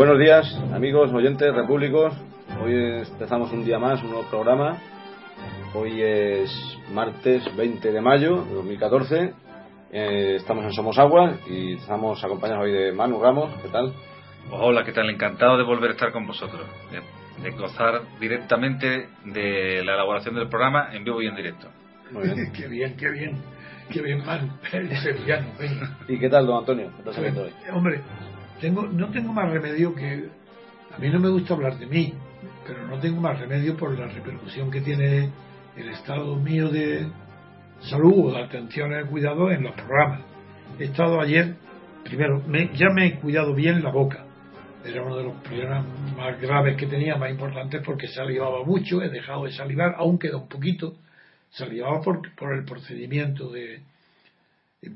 Buenos días, amigos, oyentes, repúblicos. Hoy empezamos un día más, un nuevo programa. Hoy es martes 20 de mayo de 2014. Eh, estamos en Somos Agua y estamos acompañados hoy de Manu Ramos. ¿Qué tal? Hola, ¿qué tal? Encantado de volver a estar con vosotros. De, de gozar directamente de la elaboración del programa en vivo y en directo. Muy bien. qué bien, qué bien. Qué bien, Manu. El sevillano. venga. ¿Y qué tal, don Antonio? ¿Qué tal hombre, tengo, no tengo más remedio que. A mí no me gusta hablar de mí, pero no tengo más remedio por la repercusión que tiene el estado mío de salud o de atención y cuidado en los programas. He estado ayer, primero, me- ya me he cuidado bien la boca. Era uno de los problemas más graves que tenía, más importantes, porque salivaba mucho, he dejado de salivar, aún queda un poquito. Salivaba por, por el procedimiento de.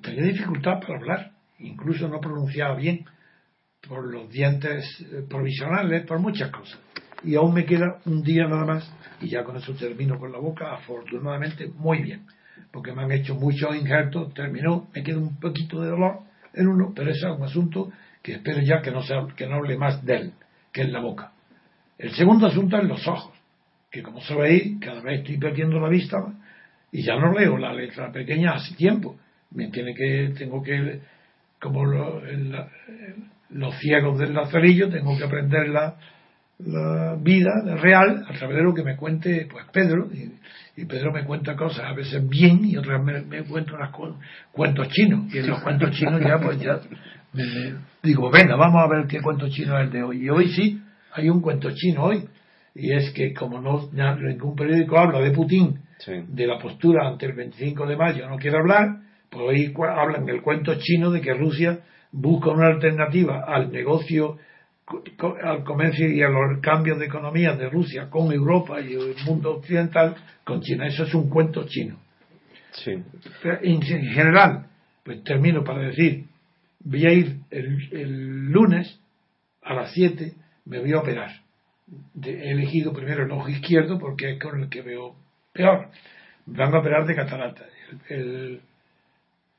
Tenía dificultad para hablar, incluso no pronunciaba bien por los dientes eh, provisionales, por muchas cosas. Y aún me queda un día nada más, y ya con eso termino con la boca, afortunadamente muy bien, porque me han hecho muchos injertos, terminó, me queda un poquito de dolor en uno, pero ese es un asunto que espero ya que no, sea, que no hable más de él, que es la boca. El segundo asunto es los ojos, que como sabéis, cada vez estoy perdiendo la vista y ya no leo la letra pequeña hace tiempo. Me tiene que, tengo que, como lo- el- los ciegos del lazarillo, tengo que aprender la, la vida real a través de lo que me cuente pues Pedro. Y, y Pedro me cuenta cosas a veces bien y otras me, me cuenta unos cu- cuentos chinos. Y en los cuentos chinos ya pues ya me- me- digo, venga, vamos a ver qué cuento chino es el de hoy. Y hoy sí, hay un cuento chino hoy. Y es que como no ya ningún periódico habla de Putin, Sí. de la postura ante el 25 de mayo no quiere hablar, pues hoy hablan del cuento chino de que Rusia busca una alternativa al negocio, al comercio y a los cambios de economía de Rusia con Europa y el mundo occidental con China. Eso es un cuento chino. Sí. En en general, pues termino para decir, voy a ir el, el lunes a las 7, me voy a operar. De- he elegido primero el ojo izquierdo porque es con el que veo peor. Me van a operar de catarata. El, el-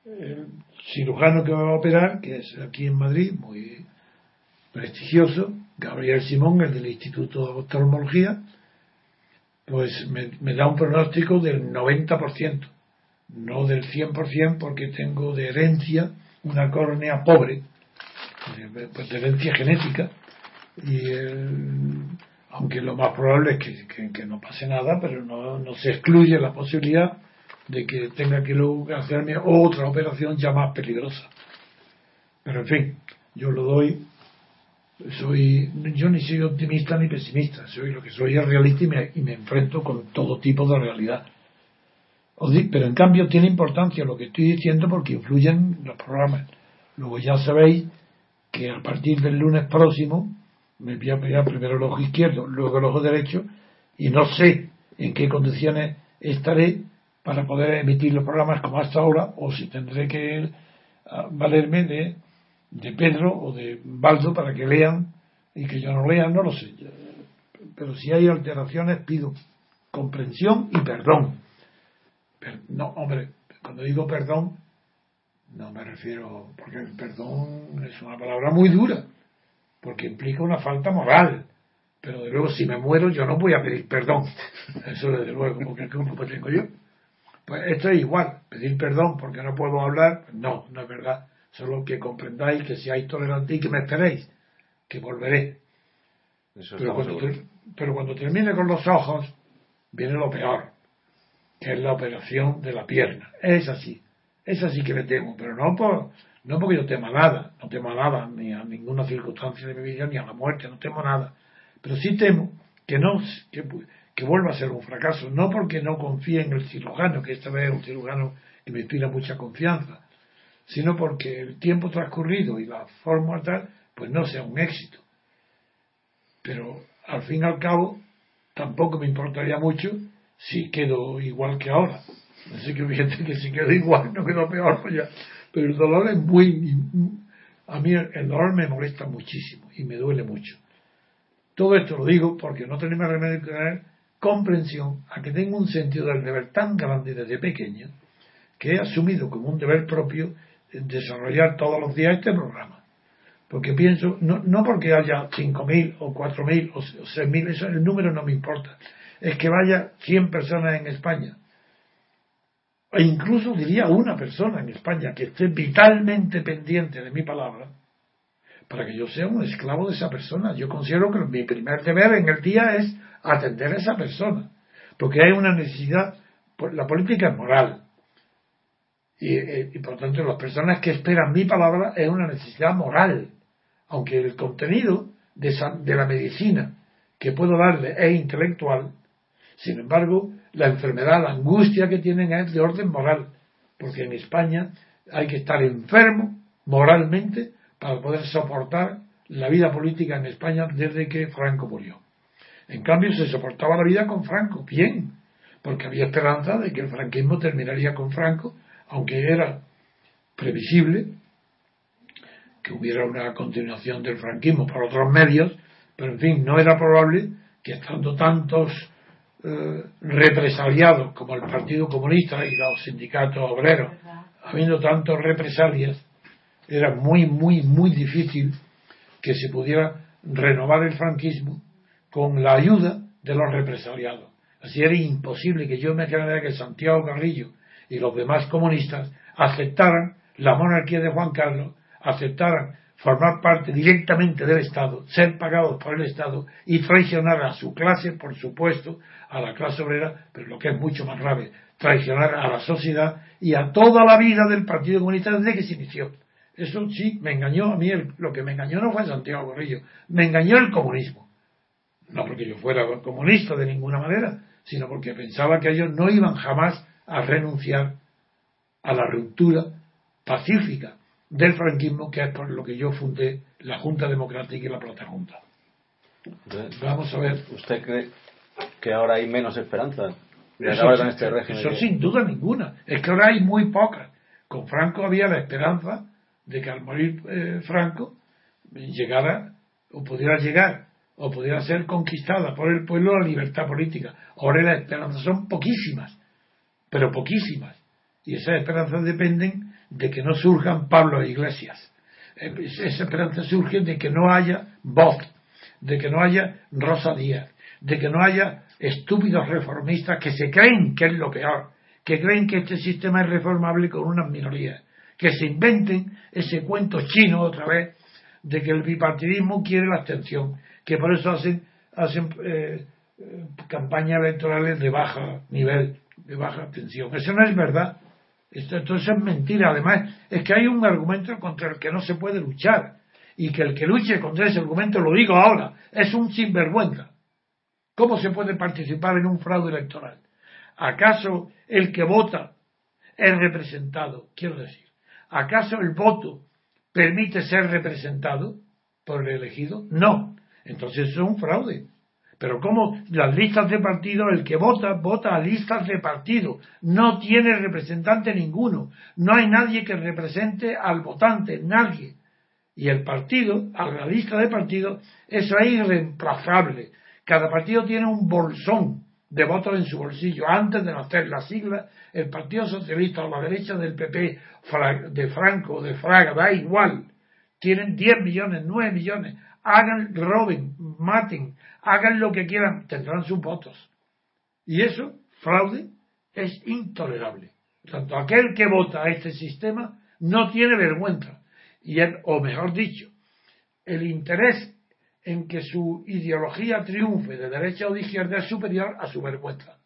el cirujano que me va a operar, que es aquí en Madrid, muy prestigioso, Gabriel Simón, el del Instituto de Oftalmología, pues me, da un pronóstico del 90%, no del 100% porque tengo de herencia una córnea pobre, pues de herencia genética, y aunque lo más probable es que, que- que no pase nada, pero no, no se excluye la posibilidad de que tenga que luego hacerme otra operación ya más peligrosa. Pero en fin, yo lo doy. Soy yo ni soy optimista ni pesimista soy lo que soy es realista y me, y me enfrento con todo tipo de realidad. Pero en cambio tiene importancia lo que estoy diciendo porque influyen los programas. Luego ya sabéis que a partir del lunes próximo me voy a pegar primero el ojo izquierdo luego el ojo derecho y no sé en qué condiciones estaré para poder emitir los programas como hasta ahora o si tendré que valerme de Pedro o de Baldo para que lean y que yo no lea, no lo sé. Pero si hay alteraciones pido comprensión y perdón. Per- no, hombre, cuando digo perdón, no me refiero, porque perdón es una palabra muy dura, porque implica una falta moral. Pero de luego, si me muero, yo no voy a pedir perdón. Eso desde luego, porque ¿qué culpa tengo yo? Pues esto es igual, pedir perdón porque no puedo hablar, no, no es verdad. Solo que comprendáis que seáis tolerantes y que me esperéis, que volveré. Eso Pero cuando, pero cuando termine con los ojos, viene lo peor, que es la operación de la pierna. Es así, es así que le temo, pero no por no porque yo tema nada, no temo a nada, ni a ninguna circunstancia de mi vida, ni a la muerte, no temo nada. Pero sí temo que no que, que vuelva a ser un fracaso, no porque no confíe en el cirujano, que esta vez es un cirujano que me inspira mucha confianza, sino porque el tiempo transcurrido y la forma tal, pues no sea un éxito. Pero al fin y al cabo, tampoco me importaría mucho si quedo igual que ahora. Así que fíjate que si quedo igual, no quedo peor, pues ya. Pero el dolor es muy. A mí el dolor me molesta muchísimo y me duele mucho. Todo esto lo digo porque no tenemos remedio que tener comprensión a que tengo un sentido del deber tan grande desde pequeño que he asumido como un deber propio desarrollar todos los días este programa. porque pienso, no, no porque haya 5.000 o 4.000 o 6.000, eso el número no me importa, es que vaya 100 personas en España, e incluso diría una persona en España que esté vitalmente pendiente de mi palabra, para que yo sea un esclavo de esa persona. Yo considero que mi primer deber en el día es atender a esa persona, porque hay una necesidad, la política es moral, y, eh, por tanto las personas que esperan mi palabra es una necesidad moral, aunque el contenido de la medicina que puedo darle es intelectual, sin embargo, la enfermedad, la angustia que tienen es de orden moral, porque en España hay que estar enfermo moralmente para poder soportar la vida política en España desde que Franco murió. En cambio, se soportaba la vida con Franco, bien, porque había esperanza de que el franquismo terminaría con Franco, aunque era previsible que hubiera una continuación del franquismo por otros medios, pero en fin, no era probable que estando tantos eh, represaliados como el Partido Comunista y los sindicatos obreros, habiendo tantos represalias, era muy, muy, muy difícil que se pudiera renovar el franquismo con la ayuda de los represaliados. Así era imposible que yo me imaginara que Santiago Carrillo y los demás comunistas aceptaran la monarquía de Juan Carlos, aceptaran formar parte directamente del Estado, ser pagados por el Estado y traicionar a su clase, por supuesto, a la clase obrera, pero lo que es mucho más grave, traicionar a la sociedad y a toda la vida del Partido Comunista desde que se inició. Eso sí, me engañó a mí, lo que me engañó no fue Santiago Gorrillo, me engañó el comunismo. No porque yo fuera comunista de ninguna manera, sino porque pensaba que ellos no iban jamás a renunciar a la ruptura pacífica del franquismo, que es por lo que yo fundé la Junta Democrática y la Plata Junta. Vamos a ver. ¿Usted cree que ahora hay menos esperanza de acabar con este régimen? Eso sin duda ninguna. Es que ahora hay muy pocas. Con Franco había la esperanza de que al morir eh, Franco llegara o pudiera llegar o pudiera ser conquistada por el pueblo la libertad política. Ahora las esperanzas son poquísimas, pero poquísimas. Y esas esperanzas dependen de que no surjan Pablo e Iglesias. Eh, esa esperanza surge de que no haya voz, de que no haya Rosa Díaz, de que no haya estúpidos reformistas que se creen que es lo peor, que creen que este sistema es reformable con unas minorías, que se inventen ese cuento chino otra vez de que el bipartidismo quiere la abstención, que por eso hacen, eh, campañas electorales de baja nivel, de baja abstención. Eso no es verdad. Esto, entonces es mentira. Además, es que hay un argumento contra el que no se puede luchar. Y que el que luche contra ese argumento, lo digo ahora, es un sinvergüenza. ¿Cómo se puede participar en un fraude electoral? ¿Acaso el que vota es representado? Quiero decir, ¿acaso el voto permite ser representado por el elegido? No. Entonces es un fraude. Pero como las listas de partido, el que vota, vota a listas de partido. No tiene representante ninguno. No hay nadie que represente al votante, nadie. Y el partido, a la lista de partido, eso es irreemplazable. Cada partido tiene un bolsón de votos en su bolsillo. Antes de nacer la sigla, el Partido Socialista o la derecha del PP, de Franco o de Fraga, da igual. Tienen 10 millones, 9 millones. Hagan, roben, maten, hagan lo que quieran, tendrán sus votos. Y eso, fraude, es intolerable. tanto, aquel que vota a este sistema no tiene vergüenza. Y o mejor dicho, el interés en que su ideología triunfe de derecha o de izquierda es superior a su vergüenza.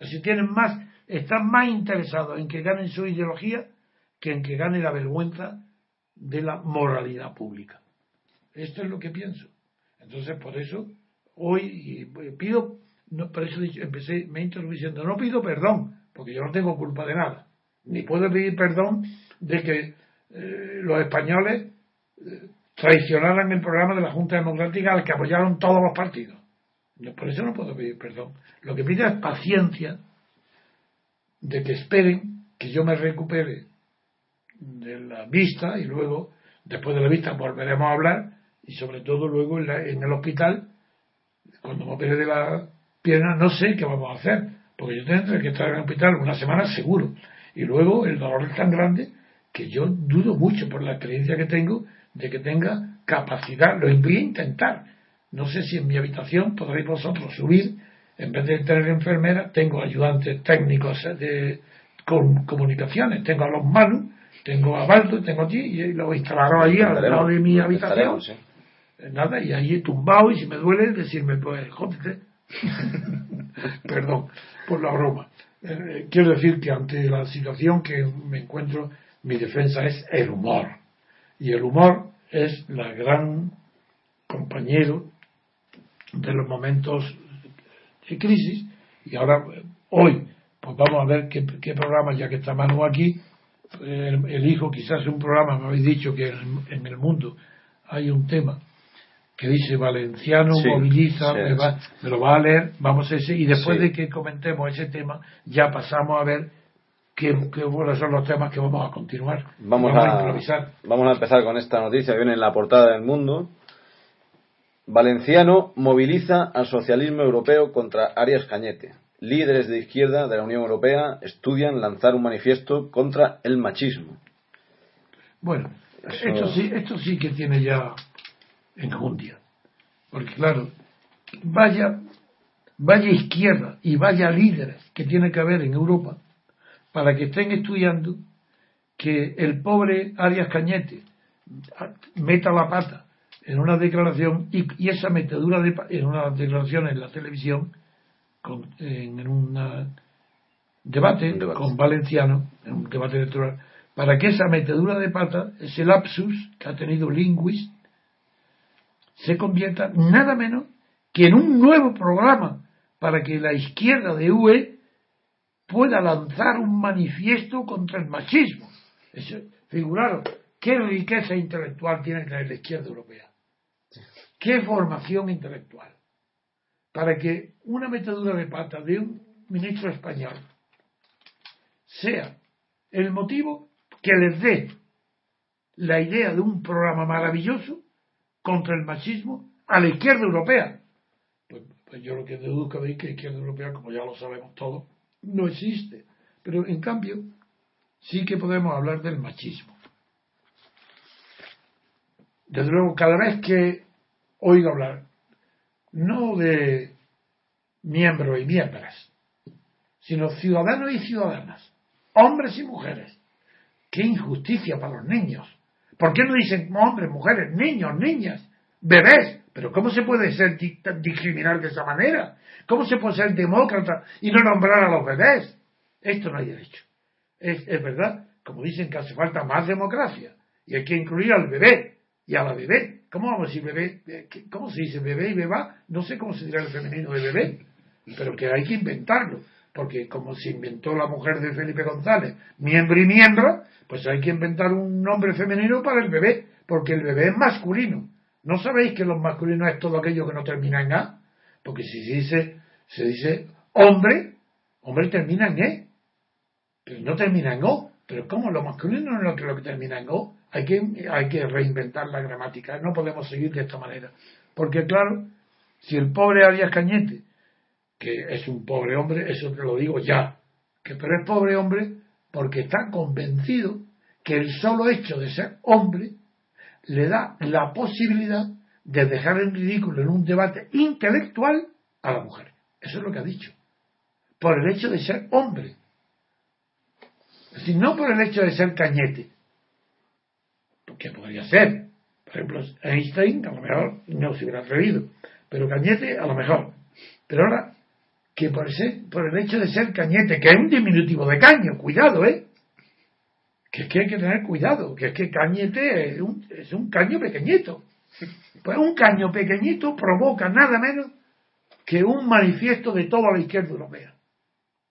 Así tienen más, están más interesados en que ganen su ideología que en que gane la vergüenza de la moralidad pública. Esto es lo que pienso. Entonces, por eso hoy pido, no, por eso empecé, me diciendo, no pido perdón, porque yo no tengo culpa de nada, ni puedo pedir perdón de que eh, los españoles eh, traicionaran el programa de la Junta Democrática al que apoyaron todos los partidos. Yo por eso no puedo pedir perdón. Lo que pido es paciencia de que esperen que yo me recupere de la vista y luego, después de la vista, volveremos a hablar y sobre todo luego en, el hospital cuando me opere de la pierna, no sé qué vamos a hacer, porque yo tendré que estar en el hospital una semana seguro. Y luego el dolor es tan grande que yo dudo mucho por la experiencia que tengo de que tenga capacidad. Lo voy a intentar. No sé si en mi habitación podréis vosotros subir, en vez de tener enfermera, tengo ayudantes técnicos de con comunicaciones. Tengo a los Manu, tengo a Baldo, tengo a ti, y lo instalaron allí al lado de mi habitación. Nada, y ahí tumbado, y si me duele, decirme, pues, jódete. Perdón por la broma. Eh, quiero decir que ante la situación que me encuentro, mi defensa es el humor. Y el humor es la gran compañero de los momentos de crisis. Y ahora, hoy, pues vamos a ver qué, programa, ya que está Manu aquí, elijo quizás un programa, me habéis dicho que en, el mundo hay un tema que dice Valenciano moviliza, me, lo va a leer, vamos a ese, y después de que comentemos ese tema, ya pasamos a ver qué, qué son los temas que vamos a continuar. Vamos, a, improvisar. Vamos a empezar con esta noticia que viene en la portada del mundo. Valenciano moviliza al socialismo europeo contra Arias Cañete. Líderes de izquierda de la Unión Europea estudian lanzar un manifiesto contra el machismo. Bueno, esto, sí, esto sí que tiene ya enjundia. Porque claro, vaya, vaya izquierda y vaya líderes que tiene que haber en Europa para que estén estudiando que el pobre Arias Cañete meta la pata en una declaración y, esa metedura de, en una declaración en la televisión en, un debate, con Valenciano en un debate electoral para que esa metedura de pata ese lapsus que ha tenido Linguist se convierta nada menos que en un nuevo programa para que la izquierda de UE pueda lanzar un manifiesto contra el machismo. figuraros, qué riqueza intelectual tiene la izquierda europea. Qué formación intelectual. Para que una metedura de pata de un ministro español sea el motivo que les dé la idea de un programa maravilloso contra el machismo a la izquierda europea. Pues, pues yo lo que deduzco es que la izquierda europea, como ya lo sabemos todos, no existe. Pero en cambio, sí que podemos hablar del machismo. Desde luego, cada vez que oigo hablar, no de miembros y miembros, sino ciudadanos y ciudadanas, hombres y mujeres, qué injusticia para los niños, ¿Por qué no dicen hombres, mujeres, niños, niñas, bebés? Pero ¿cómo se puede ser discriminar de esa manera? ¿Cómo se puede ser demócrata y no nombrar a los bebés? Esto no hay derecho. Es, verdad, como dicen que hace falta más democracia y hay que incluir al bebé y a la bebé. ¿Cómo vamos a decir bebé? ¿Cómo se dice bebé y beba? No sé cómo se dirá el femenino de bebé, pero que hay que inventarlo porque como se inventó la mujer de Felipe González, miembro y miembro, pues hay que inventar un nombre femenino para el bebé, porque el bebé es masculino. ¿No sabéis que los masculinos es todo aquello que no termina en A? Porque si se dice, se dice hombre, hombre termina en E, pero no termina en O. Pero ¿cómo? Lo masculino no es lo que, termina en O. Hay que, hay que reinventar la gramática. No podemos seguir de esta manera. Porque claro, si el pobre Arias Cañete que es un pobre hombre, eso te lo digo ya, que pero es pobre hombre porque está convencido que el solo hecho de ser hombre le da la posibilidad de dejar en ridículo en un debate intelectual a la mujer. Eso es lo que ha dicho. Por el hecho de ser hombre. Es decir, no por el hecho de ser cañete. Porque podría ser. Por ejemplo, Einstein a lo mejor no se hubiera atrevido. Pero cañete a lo mejor. Pero ahora que por, por el hecho de ser cañete, que es un diminutivo de caño, cuidado, ¿eh? Que es que hay que tener cuidado, que es que cañete es un, es un caño pequeñito. Pues un caño pequeñito provoca nada menos que un manifiesto de toda la izquierda europea.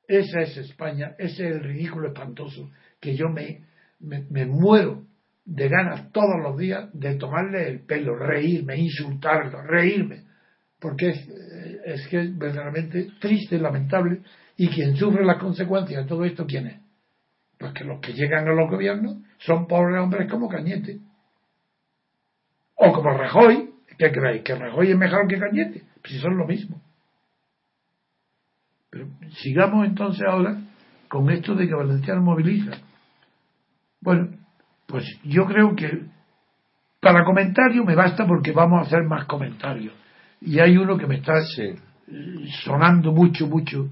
Esa es España, ese es el ridículo espantoso que yo me, me, me muero de ganas todos los días de tomarle el pelo, reírme, insultarlo, reírme porque es, es que es verdaderamente triste, lamentable, y quien sufre las consecuencias de todo esto, ¿quién es? Pues que los que llegan a los gobiernos son pobres hombres como Cañete. O como Rajoy, ¿qué creéis? ¿Que Rajoy es mejor que Cañete? Pues si son lo mismo. Pero sigamos entonces ahora con esto de que Valenciano moviliza. Bueno, pues yo creo que Para comentario me basta porque vamos a hacer más comentarios. Y hay uno que me está Sí. sonando mucho, mucho,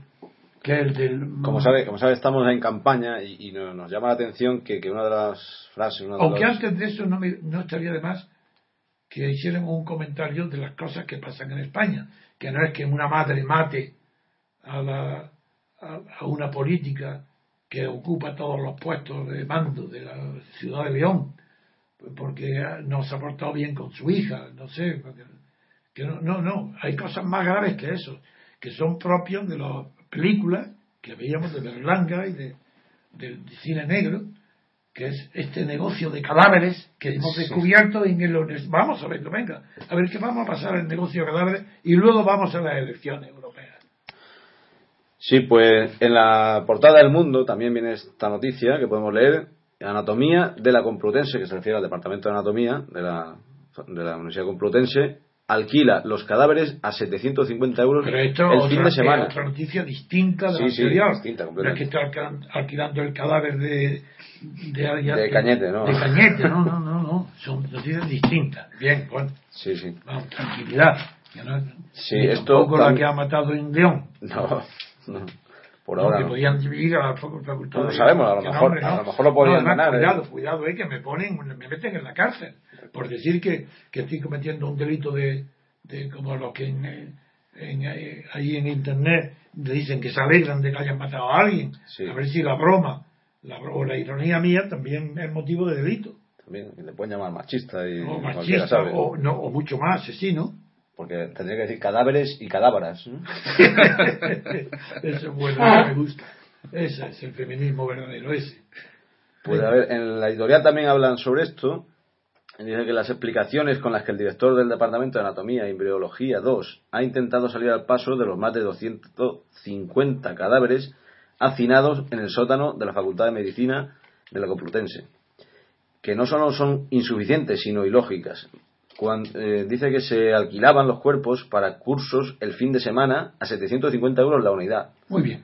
que el del... Como sabe, como sabe, estamos en campaña y, y nos, nos llama la atención que, que una de las frases, una de Aunque las- antes de eso no, me- no estaría de más que hicieran un comentario de las cosas que pasan en España, que no es que una madre mate a, la, a, a una política que ocupa todos los puestos de mando de la ciudad de León, porque no se ha portado bien con su hija, no sé, que no, no, no, hay cosas más graves que eso, que son propios de las películas que veíamos de Berlanga y de, del cine negro, que es este negocio de cadáveres que hemos descubierto en el Vamos a verlo, venga, a ver qué vamos a pasar el negocio de cadáveres y luego vamos a las elecciones europeas. Sí, pues en la portada del mundo también viene esta noticia que podemos leer, Anatomía de la Complutense, que se refiere al Departamento de Anatomía de la, de la Universidad Complutense, alquila los cadáveres a 750 euros Pero esto el otra, fin de es semana. otra noticia distinta de Sí, la sí, anterior. distinta, no es que está alquilando, el cadáver de de, alguien- De Cañete, ¿no? De Cañete, no, no, no, no. Son noticias distintas. Bien, bueno, Sí, sí. vamos, tranquilidad. Que no, Sí, esto tampoco la que ha matado en León. No, no, por No, ahora que no. podían dividir a la facu- facultad. No lo sabemos, a lo mejor- hombre, a lo mejor lo podían además, ganar, ¿eh? Cuidado, cuidado, eh, que me ponen, me meten en la cárcel por decir que, que estoy cometiendo un delito de, de como los que en, eh, en, ahí en internet dicen que se alegran de que hayan matado a alguien. Sí. A ver si la broma la, o la ironía mía también es motivo de delito. También le pueden llamar machista y O machista, sabe. o, no, o mucho más asesino. Porque tendría que decir cadáveres y cadáveras. ¿no? Eso es bueno, me gusta. Ese es el feminismo verdadero, ese. Pues a ver, en la editorial también hablan sobre esto. Dice que las explicaciones con las que el director del Departamento de Anatomía y Embriología 2 ha intentado salir al paso de los más de 250 cadáveres hacinados en el sótano de la Facultad de Medicina de la Complutense, que no solo son insuficientes, sino ilógicas. Cuan- eh, dice que se alquilaban los cuerpos para cursos el fin de semana a 750 euros la unidad. Muy bien.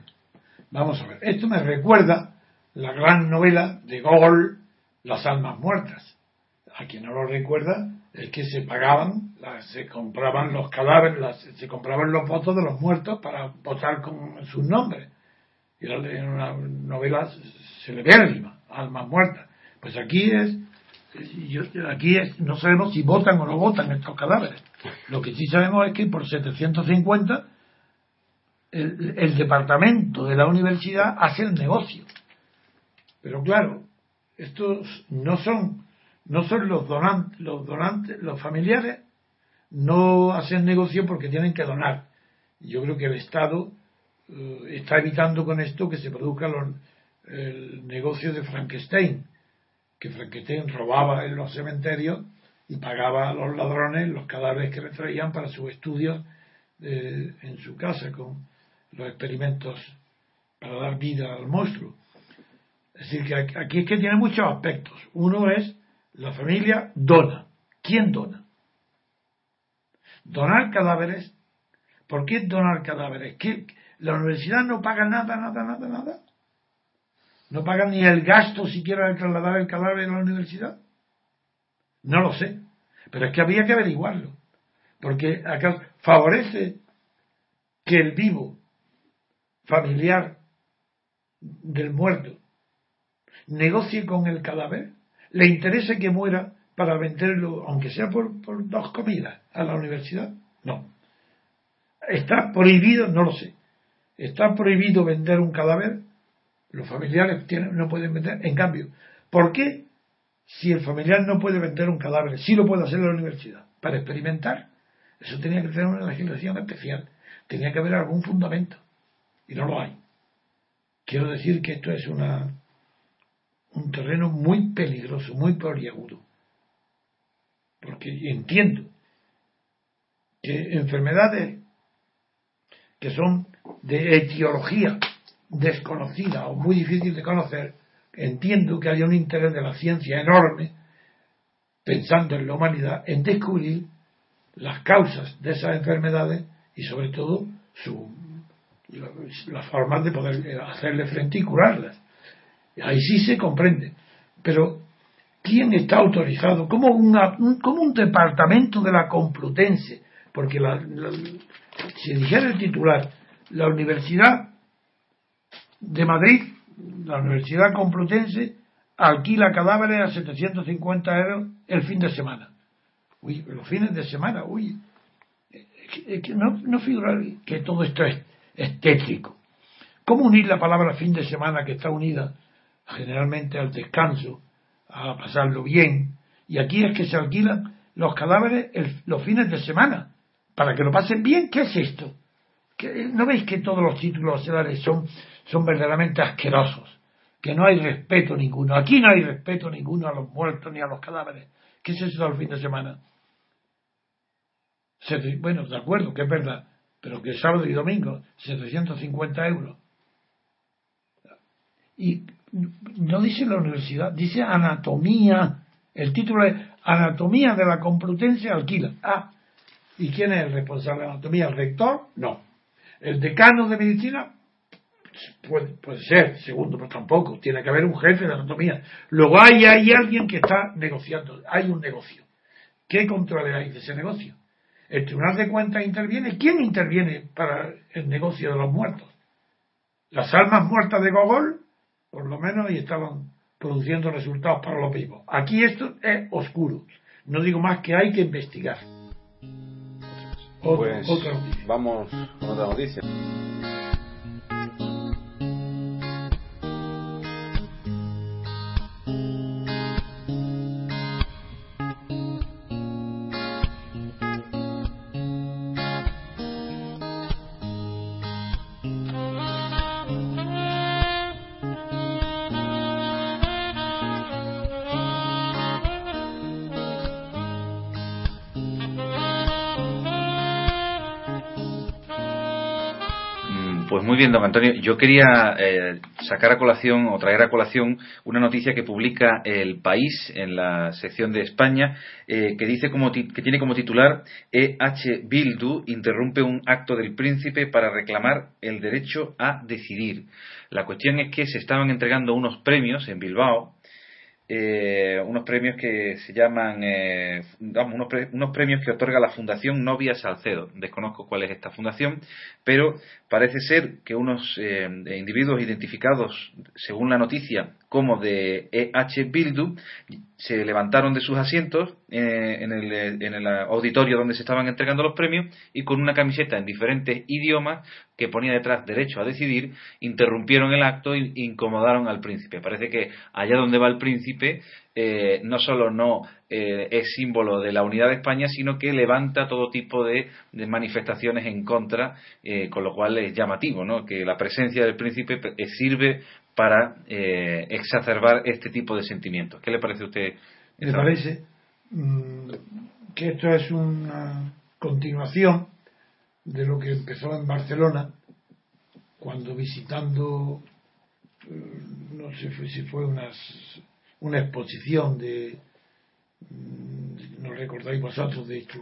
Vamos a ver. Esto me recuerda la gran novela de Gogol, Las almas muertas. A quien no lo recuerda es que se pagaban, se compraban los cadáveres, se compraban los votos de los muertos para votar con sus nombres. Era una novela celebérrima, Almas muertas. Pues aquí es, yo- aquí no sabemos si votan o no votan estos cadáveres. Lo que sí sabemos es que por 750 el, el departamento de la universidad hace el negocio. Pero claro, estos no son, no son los donantes, los donantes, los familiares no hacen negocio porque tienen que donar. Yo creo que el Estado eh, está evitando con esto que se produzca los- el negocio de Frankenstein, que Frankenstein robaba en los cementerios y pagaba a los ladrones los cadáveres que le traían para sus estudios eh, en su casa con los experimentos para dar vida al monstruo. Es decir, que aquí- es que tiene muchos aspectos. Uno es la familia dona. ¿Quién dona? Donar cadáveres. ¿Por qué donar cadáveres? ¿Qué- ¿La universidad no paga nada, nada, nada, nada? ¿No paga ni el gasto siquiera de trasladar el cadáver a la universidad? No lo sé. Pero es que había que averiguarlo. Porque acá favorece que el vivo familiar del muerto negocie con el cadáver, le interesa que muera para venderlo, aunque sea por, por dos comidas, a la universidad. No. Está prohibido, no lo sé. Está prohibido vender un cadáver. Los familiares tienen- no pueden vender. En cambio, ¿por qué si el familiar no puede vender un cadáver, sí lo puede hacer la universidad? Para experimentar. Eso tenía que tener una legislación especial. Tenía que haber algún fundamento. Y no lo hay. Quiero decir que esto es una, un terreno muy peligroso, muy peliagudo. Porque entiendo que enfermedades que son de etiología desconocida o muy difícil de conocer, entiendo que hay un interés de la ciencia enorme, pensando en la humanidad, en descubrir las causas de esas enfermedades y sobre todo su, la- las formas de poder hacerle frente y curarlas. Ahí sí se comprende. Pero ¿Quién está autorizado? ¿Cómo, una, un, como un departamento de la Complutense? Porque la, si dijera el titular, la Universidad de Madrid, la Universidad Complutense, alquila cadáveres a 750 euros el fin de semana. Uy, los fines de semana, uy. No, no figura que todo esto es, es tétrico. ¿Cómo unir la palabra fin de semana que está unida generalmente al descanso, a pasarlo bien? Y aquí es que se alquilan los cadáveres los fines de semana para que lo pasen bien. ¿Qué es esto? ¿No veis que todos los títulos son, son verdaderamente asquerosos? Que no hay respeto ninguno. Aquí no hay respeto ninguno a los muertos ni a los cadáveres. ¿Qué es eso del fin de semana? Bueno, de acuerdo, que es verdad, pero que sábado y domingo, 750 euros. Y no dice la universidad, dice anatomía. El título es Anatomía de la Complutense alquila. Ah, ¿y quién es el responsable de anatomía? ¿El rector? No. ¿El decano de medicina? Puede, puede ser, segundo, pero tampoco. Tiene que haber un jefe de anatomía. Luego hay, hay alguien que está negociando. Hay un negocio. ¿Qué control hay de ese negocio? El Tribunal de Cuentas interviene. ¿Quién interviene para el negocio de los muertos? ¿Las almas muertas de Gogol? Por lo menos y estaban produciendo resultados para los vivos. Aquí esto es oscuro. No digo más que hay que investigar. pues vamos con otra noticia. Bien, don Antonio. Yo quería eh, sacar a colación o traer a colación una noticia que publica El País en la sección de España, eh, que dice como que tiene como titular E.H. Bildu interrumpe un acto del príncipe para reclamar el derecho a decidir. La cuestión es que se estaban entregando unos premios en Bilbao eh, unos premios que se llaman, eh, unos, unos, premios que otorga la Fundación Novia Salcedo. Desconozco cuál es esta fundación, pero parece ser que unos eh, individuos identificados, según la noticia, como de EH Bildu, se levantaron de sus asientos eh, en, el, en, el, auditorio donde se estaban entregando los premios y con una camiseta en diferentes idiomas que ponía detrás derecho a decidir, interrumpieron el acto e incomodaron al príncipe. Parece que allá donde va el príncipe eh, no solo no eh, es símbolo de la unidad de España, sino que levanta todo tipo de, de manifestaciones en contra, con lo cual es llamativo, ¿no? que la presencia del príncipe sirve para eh, exacerbar este tipo de sentimientos. ¿Qué le parece a usted? Me parece mm, que esto es una continuación de lo que empezó en Barcelona cuando visitando mm, no sé si fue una, una exposición de mm, no recordáis vosotros de esto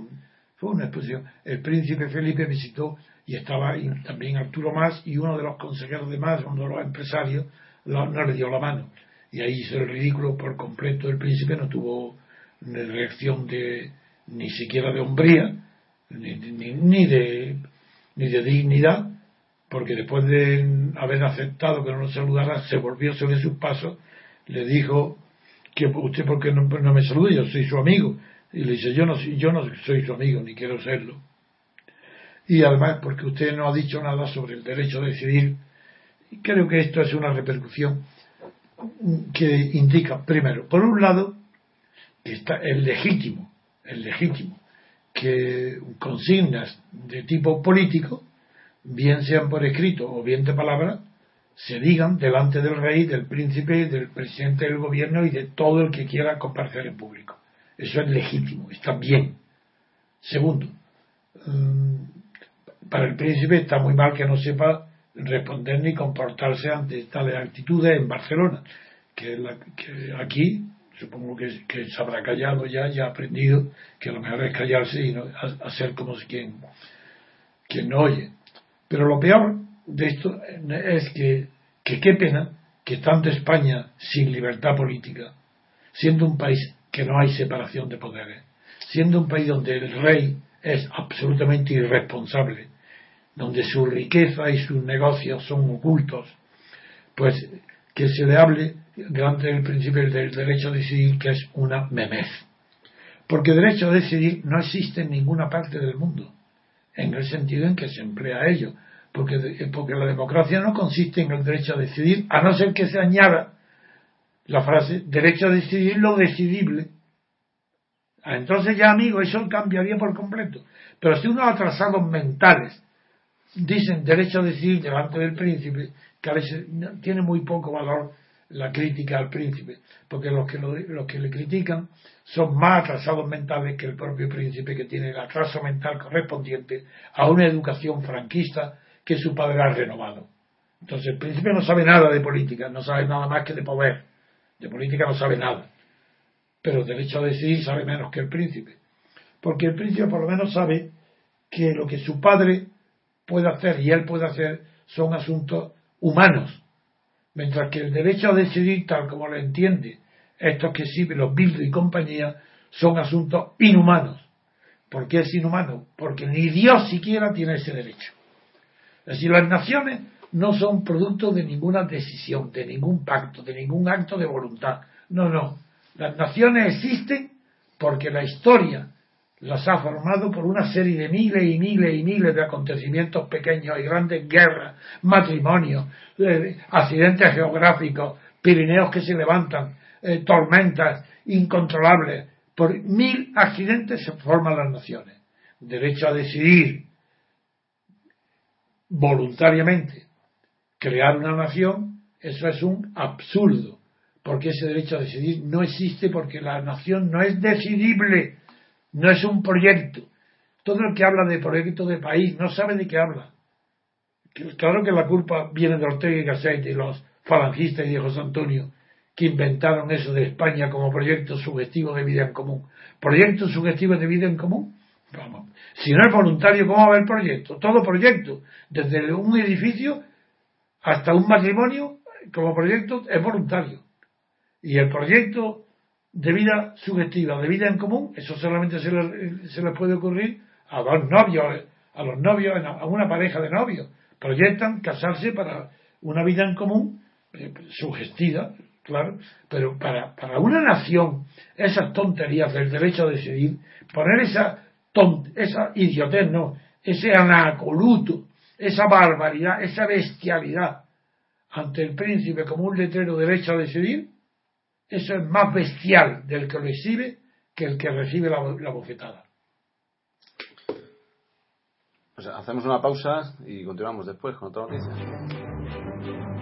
fue una exposición el príncipe Felipe visitó y estaba también Arturo Más y uno de los consejeros de Más uno de los empresarios no, le dio la mano. Y ahí hizo el ridículo por completo. El príncipe no tuvo reacción de ni siquiera de hombría, ni, ni, de, ni de dignidad, porque después de haber aceptado que no lo saludara, se volvió sobre sus pasos, le dijo que usted porque no, no me saluda, yo soy su amigo. Y le dice, yo no, yo no soy su amigo, ni quiero serlo. Y además porque usted no ha dicho nada sobre el derecho a decidir creo que esto es una repercusión que indica, primero, por un lado, que está el legítimo, el legítimo, que consignas de tipo político, bien sean por escrito o bien de palabra, se digan delante del rey, del príncipe, del presidente del gobierno y de todo el que quiera comparecer en público. Eso es legítimo, está bien. Segundo, mm, para el príncipe está muy mal que no sepa responder ni comportarse ante tales actitudes en Barcelona, que, aquí supongo que, que, se habrá callado ya y ha aprendido que lo mejor es callarse y no, hacer como quien, quien no oye. Pero lo peor de esto es que, que qué pena que estando España sin libertad política, siendo un país que no hay separación de poderes, siendo un país donde el rey es absolutamente irresponsable, donde su riqueza y sus negocios son ocultos, pues que se le hable delante del principio del derecho a decidir que es una memez. Porque derecho a decidir no existe en ninguna parte del mundo, en el sentido en que se emplea ello. Porque, porque la democracia no consiste en el derecho a decidir, a no ser que se añada la frase derecho a decidir lo decidible. Ah, entonces ya, amigo, eso cambiaría por completo. Pero si unos atrasados mentales dicen derecho a decidir delante del príncipe, que a veces tiene muy poco valor la crítica al príncipe, porque los que, los que le critican son más atrasados mentales que el propio príncipe, que tiene el atraso mental correspondiente a una educación franquista que su padre ha renovado. Entonces el príncipe no sabe nada de política, no sabe nada más que de poder. De política no sabe nada. Pero derecho a decidir sabe menos que el príncipe. Porque el príncipe por lo menos sabe que lo que su padre puede hacer y él puede hacer son asuntos humanos. Mientras que el derecho a decidir, tal como lo entiende estos que sí, los Bildu y compañía, son asuntos inhumanos. ¿Por qué es inhumano? Porque ni Dios siquiera tiene ese derecho. Es decir, las naciones no son producto de ninguna decisión, de ningún pacto, de ningún acto de voluntad. No, no. Las naciones existen porque la historia las ha formado por una serie de miles y miles y miles de acontecimientos pequeños y grandes, guerras, matrimonios, eh, accidentes geográficos, Pirineos que se levantan, eh, tormentas incontrolables. Por mil accidentes se forman las naciones. Derecho a decidir voluntariamente crear una nación, eso es un absurdo, porque ese derecho a decidir no existe porque la nación no es decidible, no es un proyecto. Todo el que habla de proyecto de país no sabe de qué habla. Claro que la culpa viene de Ortega y Gasset y los falangistas y de José Antonio, que inventaron eso de España como proyecto sugestivo de vida en común. ¿Proyecto sugestivo de vida en común? Vamos. Si no es voluntario, ¿cómo va a haber proyecto? Todo proyecto, desde un edificio hasta un matrimonio como proyecto es voluntario. Y el proyecto de vida subjetiva, de vida en común, eso solamente se le, se le puede ocurrir a dos novios, a los novios, a una pareja de novios. Proyectan casarse para una vida en común eh, sugestiva, claro, pero para, para una nación, esas tonterías del derecho a decidir, poner esa, esa idiotez, no, ese anacoluto esa barbaridad, esa bestialidad ante el príncipe como un letrero derecho a decidir, eso es más bestial del que lo exhibe que el que recibe la, bofetada. hacemos una pausa y continuamos después con otra noticia.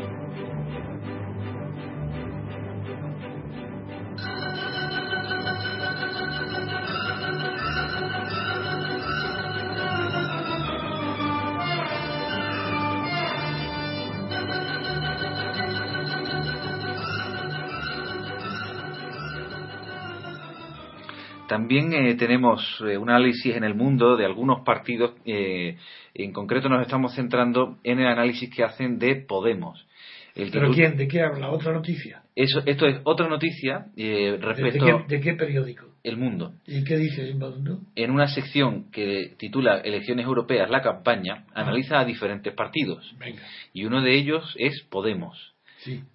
También eh, tenemos eh, un análisis en el mundo de algunos partidos. Eh, en concreto nos estamos centrando en el análisis que hacen de Podemos. ¿Pero quién? ¿De qué habla? ¿Otra noticia? Eso, esto es otra noticia respecto... ¿De qué, periódico? El Mundo. ¿Y qué dice el Mundo? En una sección que titula Elecciones Europeas, la campaña, ah. analiza a diferentes partidos. Venga. Y uno de ellos es Podemos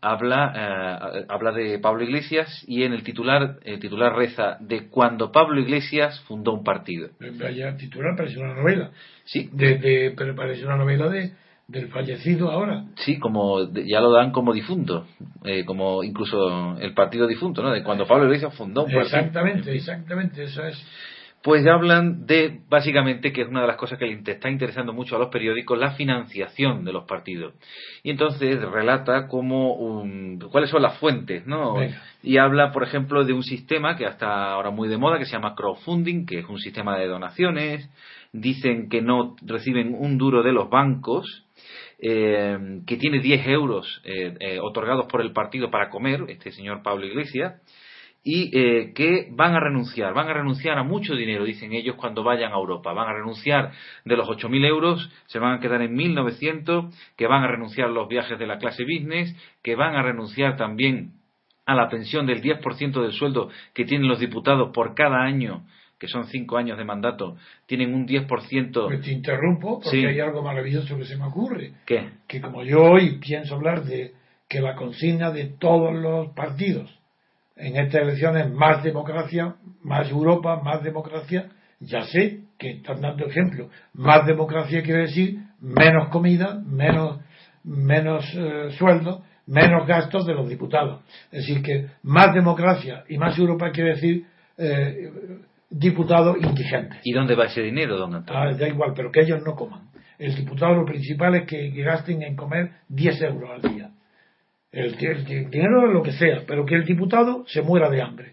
habla, eh, habla de Pablo Iglesias y en el titular, el titular reza de cuando Pablo Iglesias fundó un partido. Vaya, titular parece una novela. Sí. De, pero parece una novela de, del fallecido ahora. Sí, como ya lo dan como difunto, eh, como incluso el partido difunto, ¿no? De cuando Pablo Iglesias fundó un partido. Exactamente, exactamente, eso es pues hablan de, básicamente, que es una de las cosas que le está interesando mucho a los periódicos, la financiación de los partidos. Y entonces relata cómo, cuáles son las fuentes, ¿no? Y habla, por ejemplo, de un sistema que hasta ahora muy de moda, que se llama crowdfunding, que es un sistema de donaciones. Dicen que no reciben un duro de los bancos, eh, que tiene 10 euros eh, eh, otorgados por el partido para comer, este señor Pablo Iglesias y eh, que van a renunciar, van a renunciar a mucho dinero, dicen ellos, cuando vayan a Europa. Van a renunciar de los 8.000 euros, se van a quedar en 1.900, que van a renunciar a los viajes de la clase business, que van a renunciar también a la pensión del 10% del sueldo que tienen los diputados por cada año que son cinco años de mandato, tienen un 10%. Pues te interrumpo porque hay algo maravilloso que se me ocurre. ¿Qué? Que como yo hoy pienso hablar de que la consigna de todos los partidos en estas elecciones más democracia, más Europa, más democracia, ya sé que están dando ejemplo. Más democracia quiere decir menos comida, menos, menos eh, sueldo, menos gastos de los diputados. Es decir, que más democracia y más Europa quiere decir eh, diputados indigentes. ¿Y dónde va ese dinero, don Antonio? Ah, da igual, pero que ellos no coman. El diputado lo principal es que, gasten en comer 10 euros al día. El, dinero es lo que sea, pero que el diputado se muera de hambre.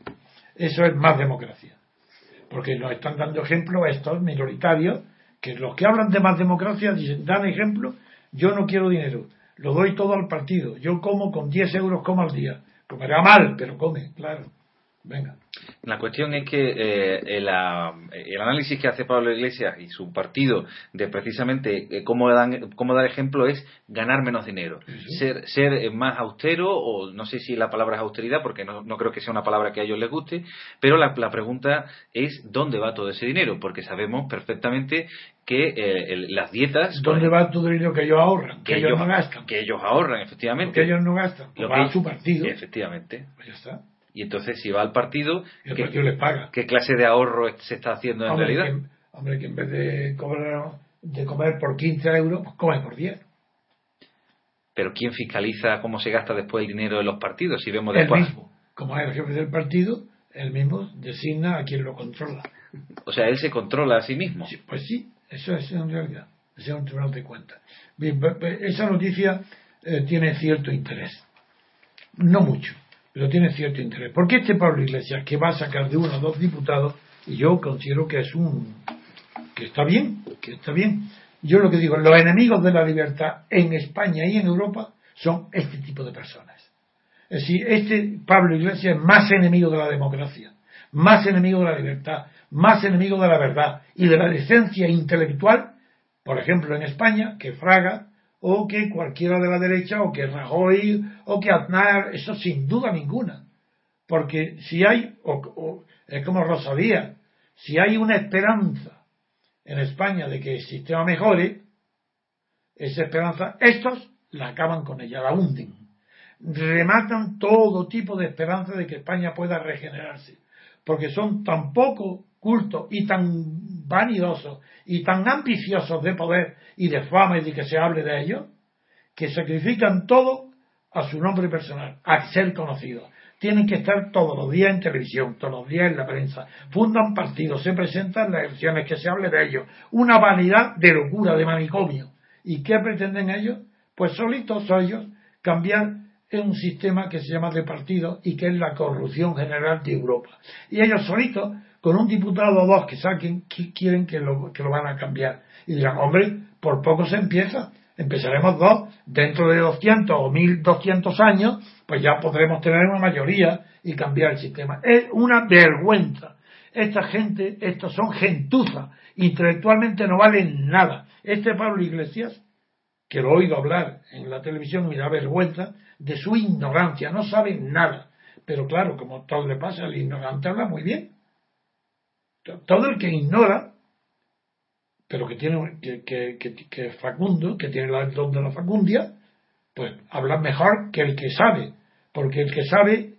Eso es más democracia. Porque nos están dando ejemplo estos minoritarios, que los que hablan de más democracia dan ejemplo, yo no quiero dinero, lo doy todo al partido, yo como con 10 euros como al día. Comerá mal, pero come, claro. Venga. La cuestión es que eh, el, análisis que hace Pablo Iglesias y su partido de precisamente eh, cómo, dan, cómo dar ejemplo es ganar menos dinero, ser, ser eh, más austero, o no sé si la palabra es austeridad, porque no, creo que sea una palabra que a ellos les guste, pero la, pregunta es dónde va todo ese dinero, porque sabemos perfectamente que las dietas... ¿Dónde va todo el dinero que ellos ahorran? Que, ellos, no gastan. Que ellos ahorran, efectivamente. Que ellos no gastan. Lo va a su partido. Efectivamente. Pues ya está. Y entonces, si va al partido, ¿qué, les paga. ¿qué clase de ahorro se está haciendo en realidad? hombre, que en vez de, cobrar, de comer por 15 euros, pues come por 10. Pero ¿quién fiscaliza cómo se gasta después el dinero de los partidos? Si vemos después... El mismo. Como es el jefe del partido, él mismo designa a quien lo controla. O sea, él se controla a sí mismo. pues sí, eso es en realidad. Ese es un tribunal de cuentas. Bien, esa noticia eh, tiene cierto interés. No mucho pero tiene cierto interés. Porque este Pablo Iglesias, que va a sacar de uno o dos diputados, y yo considero que es un. que está bien, que está bien. Yo lo que digo, los enemigos de la libertad en España y en Europa son este tipo de personas. Es decir, este Pablo Iglesias es más enemigo de la democracia, más enemigo de la libertad, más enemigo de la verdad y de la decencia intelectual, por ejemplo, en España, que Fraga, o que cualquiera de la derecha, o que Rajoy, o que Aznar, eso sin duda ninguna. Porque si hay, o, es como Rosalía, si hay una esperanza en España de que el sistema mejore, esa esperanza, estos la acaban con ella, la hunden. Rematan todo tipo de esperanza de que España pueda regenerarse. Porque son tan poco cultos y tan vanidosos y tan ambiciosos de poder y de fama y de que se hable de ellos, que sacrifican todo a su nombre personal, a ser conocidos. Tienen que estar todos los días en televisión, todos los días en la prensa. Fundan partidos, se presentan en las elecciones, que se hable de ellos. Una vanidad de locura, de manicomio. ¿Y qué pretenden ellos? Pues solitos ellos cambiar en un sistema que se llama de partido y que es la corrupción general de Europa. Y ellos solitos con un diputado o dos que saquen, quieren que lo, que lo van a cambiar. Y dirán, hombre, por poco se empieza. Empezaremos dos, dentro de 200 o 1200 años, pues ya podremos tener una mayoría y cambiar el sistema. Es una vergüenza. Esta gente, estos son gentuza, intelectualmente no valen nada. Este Pablo Iglesias, que lo he oído hablar en la televisión y da vergüenza de su ignorancia, no sabe nada. Pero claro, como todo le pasa, el ignorante habla muy bien todo el que ignora, pero que tiene que, que, que, es facundo, que tiene el don de la facundia, pues habla mejor que el que sabe, porque el que sabe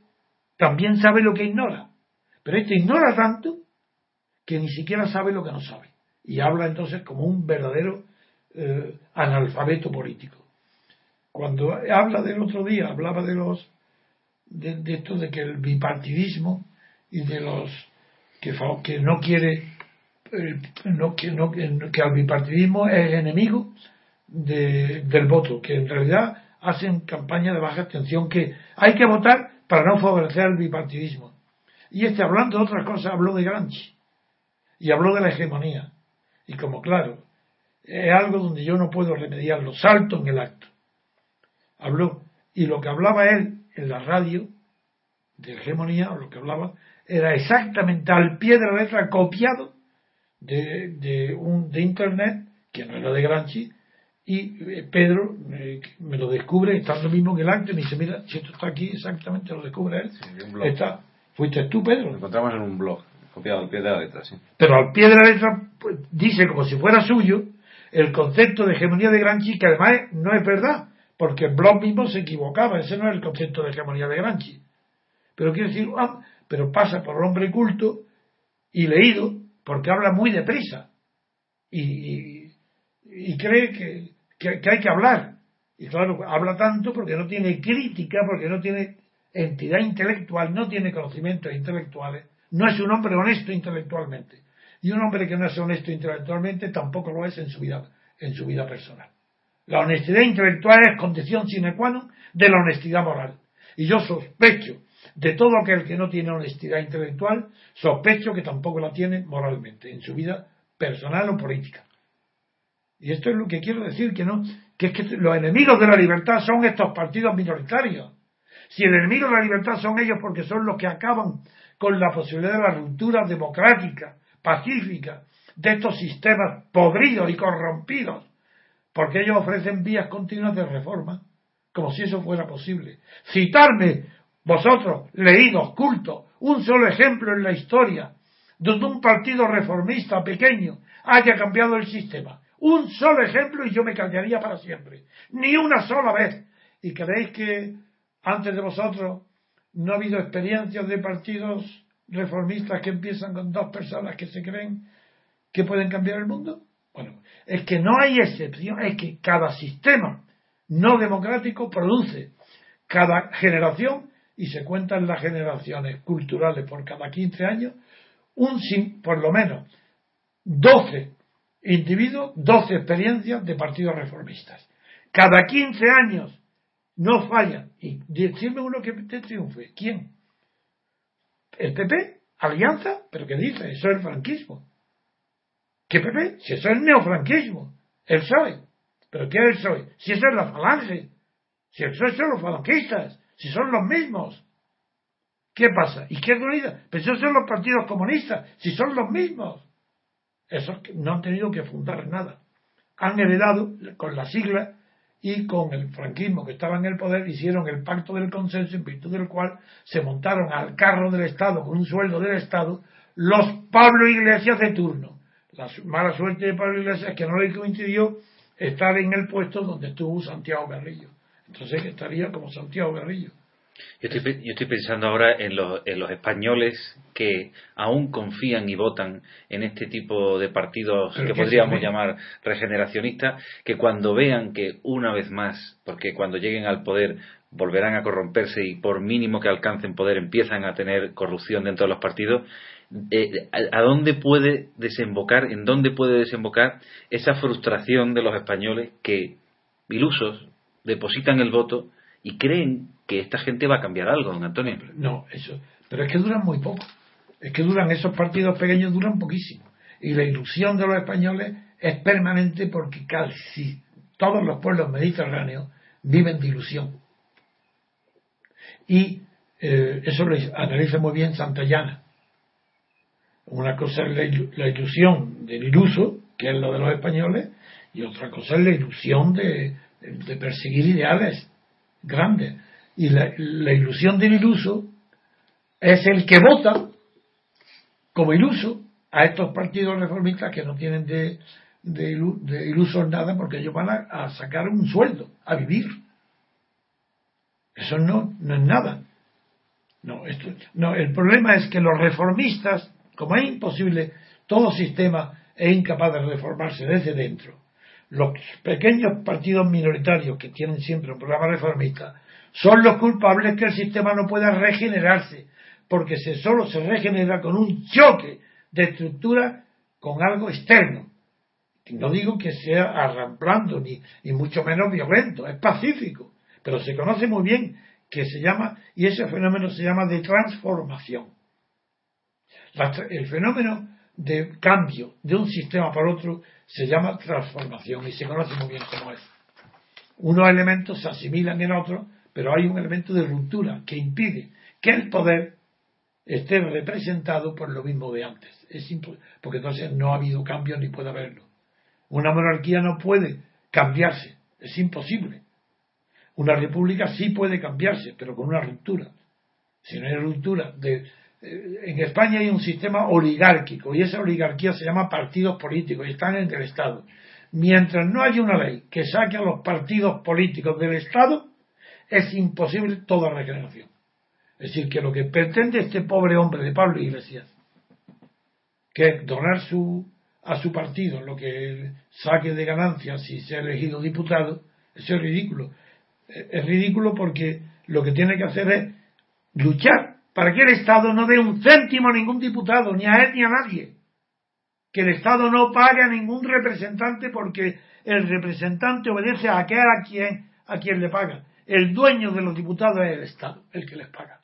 también sabe lo que ignora. Pero este ignora tanto que ni siquiera sabe lo que no sabe. Y habla entonces como un verdadero eh, analfabeto político. Cuando habla del otro día, hablaba de los de esto de que el bipartidismo y de los que, no quiere eh, no, que, no, que el bipartidismo es enemigo del voto, que en realidad hacen campaña de baja abstención, que hay que votar para no favorecer el bipartidismo. Y este, hablando de otras cosas, habló de Granchi y habló de la hegemonía. Y como claro, es algo donde yo no puedo remediarlo, salto en el acto. Habló, y lo que hablaba él en la radio de hegemonía, o lo que hablaba, era exactamente al pie de la letra copiado de, un, de Internet, que no era de Granchi, Y eh, Pedro eh, me lo descubre estando mismo en el acto y me dice, mira, si esto está aquí exactamente, lo descubre él. está, fuiste tú, Pedro. Lo encontramos en un blog, copiado al pie de la letra, sí. Pero al pie de la letra pues, dice como si fuera suyo el concepto de hegemonía de Granchi, que además no es verdad, porque el blog mismo se equivocaba, ese no es el concepto de hegemonía de Granchi. Pero quiero decir, ah, pero pasa por hombre culto y leído, porque habla muy deprisa. y, y cree que, que, hay que hablar. Y claro, habla tanto porque no tiene crítica, porque no tiene entidad intelectual, no tiene conocimientos intelectuales, no es un hombre honesto intelectualmente. Y un hombre que no es honesto intelectualmente tampoco lo es en su vida, en su vida personal. La honestidad intelectual es condición sine qua non de la honestidad moral. Y yo sospecho de todo aquel que no tiene honestidad intelectual, sospecho que tampoco la tiene moralmente, en su vida personal o política. Y esto es lo que quiero decir, que no, que es que los enemigos de la libertad son estos partidos minoritarios. Si el enemigo de la libertad son ellos porque son los que acaban con la posibilidad de la ruptura democrática, pacífica, de estos sistemas podridos y corrompidos, porque ellos ofrecen vías continuas de reforma, como si eso fuera posible. Citarme, vosotros, leídos, cultos, un solo ejemplo en la historia donde un partido reformista pequeño haya cambiado el sistema un solo ejemplo y yo me callaría para siempre. Ni una sola vez. ¿Y creéis que antes de vosotros no ha habido experiencias de partidos reformistas que empiezan con dos personas que se creen que pueden cambiar el mundo? Bueno, es que no hay excepción, es que cada sistema no democrático produce cada generación, y se cuentan las generaciones culturales por cada 15 años, un, por lo menos 12 individuo 12 experiencias de partidos reformistas. Cada 15 años no fallan. Y decirme uno que te triunfe. ¿Quién? ¿El PP? ¿Alianza? ¿Pero qué dice? Eso es el franquismo. ¿Qué PP? Si eso es el neofranquismo. El PSOE. ¿Pero qué es el PSOE? Si eso es la falange. Si el PSOE son los falangistas. Si son los mismos. ¿Qué pasa? Izquierda Unida. Pero esos son los partidos comunistas. Si son los mismos. Esos no han tenido que fundar nada. Han heredado con la sigla y con el franquismo que estaba en el poder, hicieron el pacto del consenso en virtud del cual se montaron al carro del Estado con un sueldo del Estado los Pablo Iglesias de turno. La mala suerte de Pablo Iglesias es que no le coincidió estar en el puesto donde estuvo Santiago Garrillo. Entonces estaría como Santiago Garrillo. Yo estoy, pensando ahora en los, españoles que aún confían y votan en este tipo de partidos que podríamos llamar regeneracionistas, que cuando vean que una vez más, porque cuando lleguen al poder volverán a corromperse y por mínimo que alcancen poder empiezan a tener corrupción dentro de los partidos, eh, ¿a dónde puede desembocar, en dónde puede desembocar esa frustración de los españoles que, ilusos, depositan el voto y creen que esta gente va a cambiar algo, don Antonio. No, eso. Pero es que duran muy poco. Es que duran, esos partidos pequeños duran poquísimo. Y la ilusión de los españoles es permanente porque casi todos los pueblos mediterráneos viven de ilusión. Y eh, eso lo analiza muy bien Santayana. Una cosa es la, ilusión del iluso, que es lo de los españoles, y otra cosa es la ilusión de perseguir ideales grandes. Y la, ilusión del iluso es el que vota como iluso a estos partidos reformistas que no tienen de, de, ilusos nada porque ellos van a, sacar un sueldo, a vivir. Eso no, no es nada. No, esto, no, el problema es que los reformistas, como es imposible, todo sistema es incapaz de reformarse desde dentro. Los pequeños partidos minoritarios que tienen siempre un programa reformista son los culpables que el sistema no pueda regenerarse, porque se solo se regenera con un choque de estructura con algo externo. No digo que sea arramplando ni, ni mucho menos violento, es pacífico, pero se conoce muy bien que se llama, y ese fenómeno se llama de transformación. el fenómeno de cambio de un sistema para otro se llama transformación y se conoce muy bien cómo es. Unos elementos se asimilan en otros pero hay un elemento de ruptura que impide que el poder esté representado por lo mismo de antes. Es porque entonces no ha habido cambio ni puede haberlo. Una monarquía no puede cambiarse. Es imposible. Una república sí puede cambiarse, pero con una ruptura. Si no hay ruptura de, en España hay un sistema oligárquico y esa oligarquía se llama partidos políticos y están en el Estado. Mientras no haya una ley que saque a los partidos políticos del Estado, es imposible toda regeneración. Es decir, que lo que pretende este pobre hombre de Pablo Iglesias, que es donar su, a su partido lo que saque de ganancias si se ha elegido diputado, eso es ridículo. Es ridículo porque lo que tiene que hacer es luchar para que el Estado no dé un céntimo a ningún diputado, ni a él ni a nadie. Que el Estado no pague a ningún representante porque el representante obedece a aquel a quien, a quien le paga. El dueño de los diputados es el Estado, el que les paga.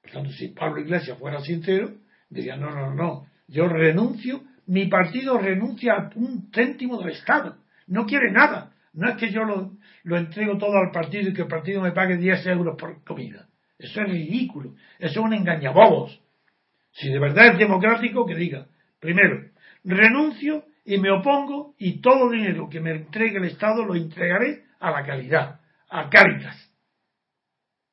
Por tanto, si Pablo Iglesias fuera sincero, diría, no, no, no, yo renuncio, mi partido renuncia a un céntimo del Estado. No quiere nada. No es que yo lo, lo entrego todo al partido y que el partido me pague 10 euros por comida. Eso es ridículo. Eso es un engañabobos. Si de verdad es democrático, que diga, primero, renuncio y me opongo y todo dinero que me entregue el Estado lo entregaré a la calidad, a Cáritas,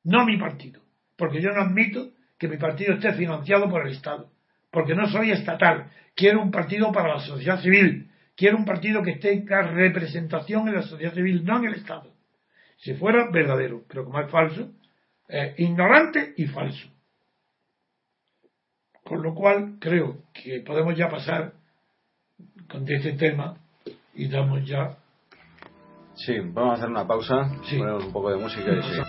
no a mi partido, porque yo no admito que mi partido esté financiado por el Estado, porque no soy estatal, quiero un partido para la sociedad civil, quiero un partido que tenga representación en la sociedad civil, no en el Estado. Si fuera verdadero, pero como es falso, eh, ignorante y falso. Con lo cual creo que podemos ya pasar con este tema y damos ya. Sí, vamos a hacer una pausa, sí. ponemos un poco de música y sí.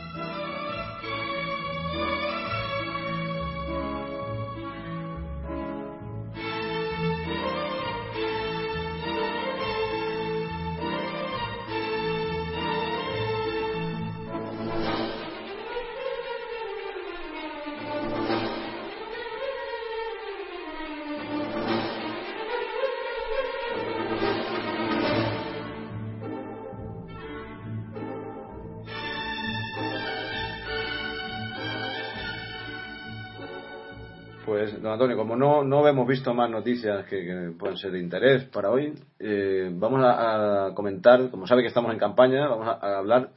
No, no hemos visto más noticias que, pueden ser de interés para hoy, eh, vamos a, comentar, como sabe que estamos en campaña, vamos a, hablar,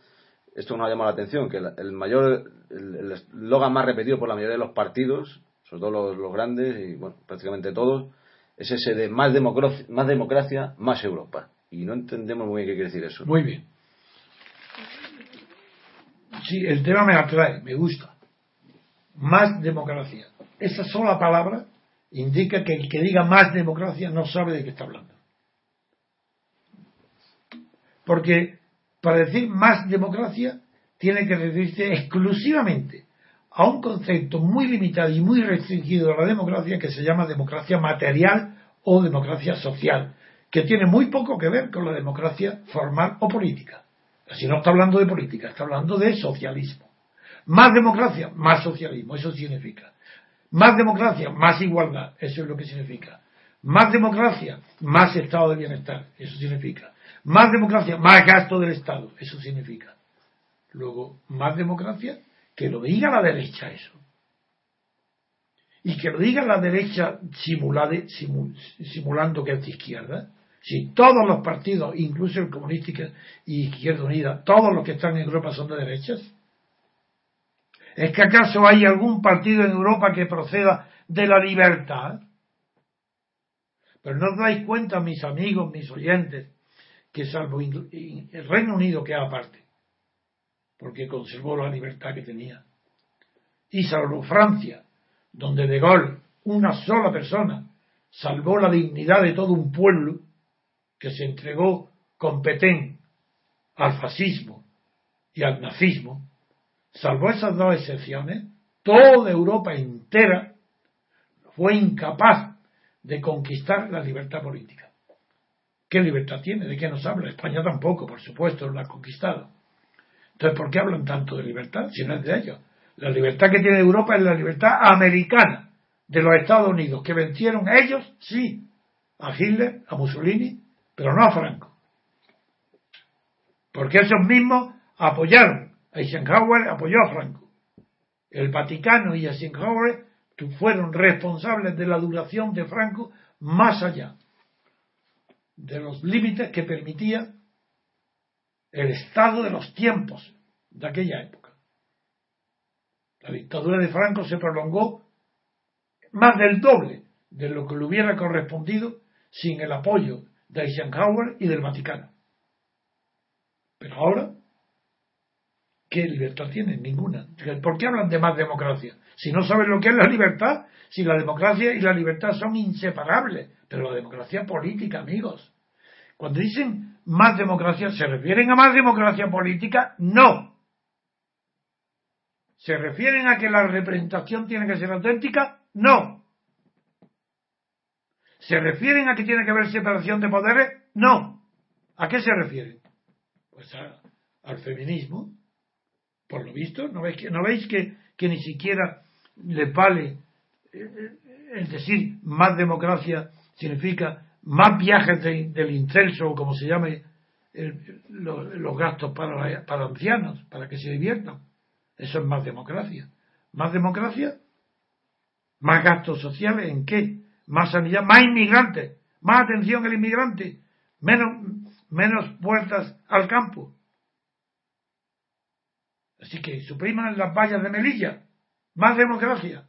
esto nos ha llamado la atención, que el, mayor, el más repetido por la mayoría de los partidos, sobre todo los, grandes y bueno, prácticamente todos, es ese de más democracia, más democracia, más Europa. Y no entendemos muy bien qué quiere decir eso. Muy bien. Sí, el tema me atrae, me gusta. Más democracia esa sola palabra indica que el que diga más democracia no sabe de qué está hablando. Porque para decir más democracia tiene que referirse exclusivamente a un concepto muy limitado y muy restringido de la democracia que se llama democracia material o democracia social, que tiene muy poco que ver con la democracia formal o política. Si no está hablando de política, está hablando de socialismo. Más democracia, más socialismo, eso significa. Más democracia, más igualdad. Eso es lo que significa. Más democracia, más estado de bienestar. Eso significa. Más democracia, más gasto del Estado. Eso significa. Luego, más democracia, que lo diga la derecha eso. Y que lo diga la derecha simulando que es de izquierda. Si todos los partidos, incluso el comunista y Izquierda Unida, todos los que están en Europa son de derechas, ¿Es que acaso hay algún partido en Europa que proceda de la libertad? Pero no os dais cuenta, mis amigos, mis oyentes, que salvo el Reino Unido queda aparte, porque conservó la libertad que tenía, y salvo Francia, donde De Gaulle, una sola persona, salvó la dignidad de todo un pueblo que se entregó con Petén al fascismo y al nazismo, salvo esas dos excepciones, toda Europa entera fue incapaz de conquistar la libertad política. ¿Qué libertad tiene? ¿De qué nos habla? España tampoco, por supuesto, la ha conquistado. Entonces, ¿por qué hablan tanto de libertad si no es de ellos? La libertad que tiene Europa es la libertad americana de los Estados Unidos, que vencieron ellos, sí, a Hitler, a Mussolini, pero no a Franco. Porque esos mismos apoyaron Eisenhower apoyó a Franco. El Vaticano y Eisenhower fueron responsables de la duración de Franco más allá de los límites que permitía el estado de los tiempos de aquella época. La dictadura de Franco se prolongó más del doble de lo que le hubiera correspondido sin el apoyo de Eisenhower y del Vaticano. Pero ahora, ¿qué libertad tienen? Ninguna. ¿Por qué hablan de más democracia? Si no saben lo que es la libertad, si la democracia y la libertad son inseparables, pero la democracia política, amigos. Cuando dicen más democracia, ¿se refieren a más democracia política? No. ¿Se refieren a que la representación tiene que ser auténtica? No. ¿Se refieren a que tiene que haber separación de poderes? No. ¿A qué se refieren? Pues al feminismo. Por lo visto, ¿no veis que, no veis que, que ni siquiera le vale eh, es decir más democracia significa más viajes del incenso, o como se llame, los, gastos para, para ancianos, para que se diviertan. Eso es más democracia. ¿Más democracia? ¿Más gastos sociales en qué? ¿Más sanidad? ¿Más inmigrantes? ¿Más atención al inmigrante? ¿Menos, menos puertas al campo? Así que supriman las vallas de Melilla. Más democracia.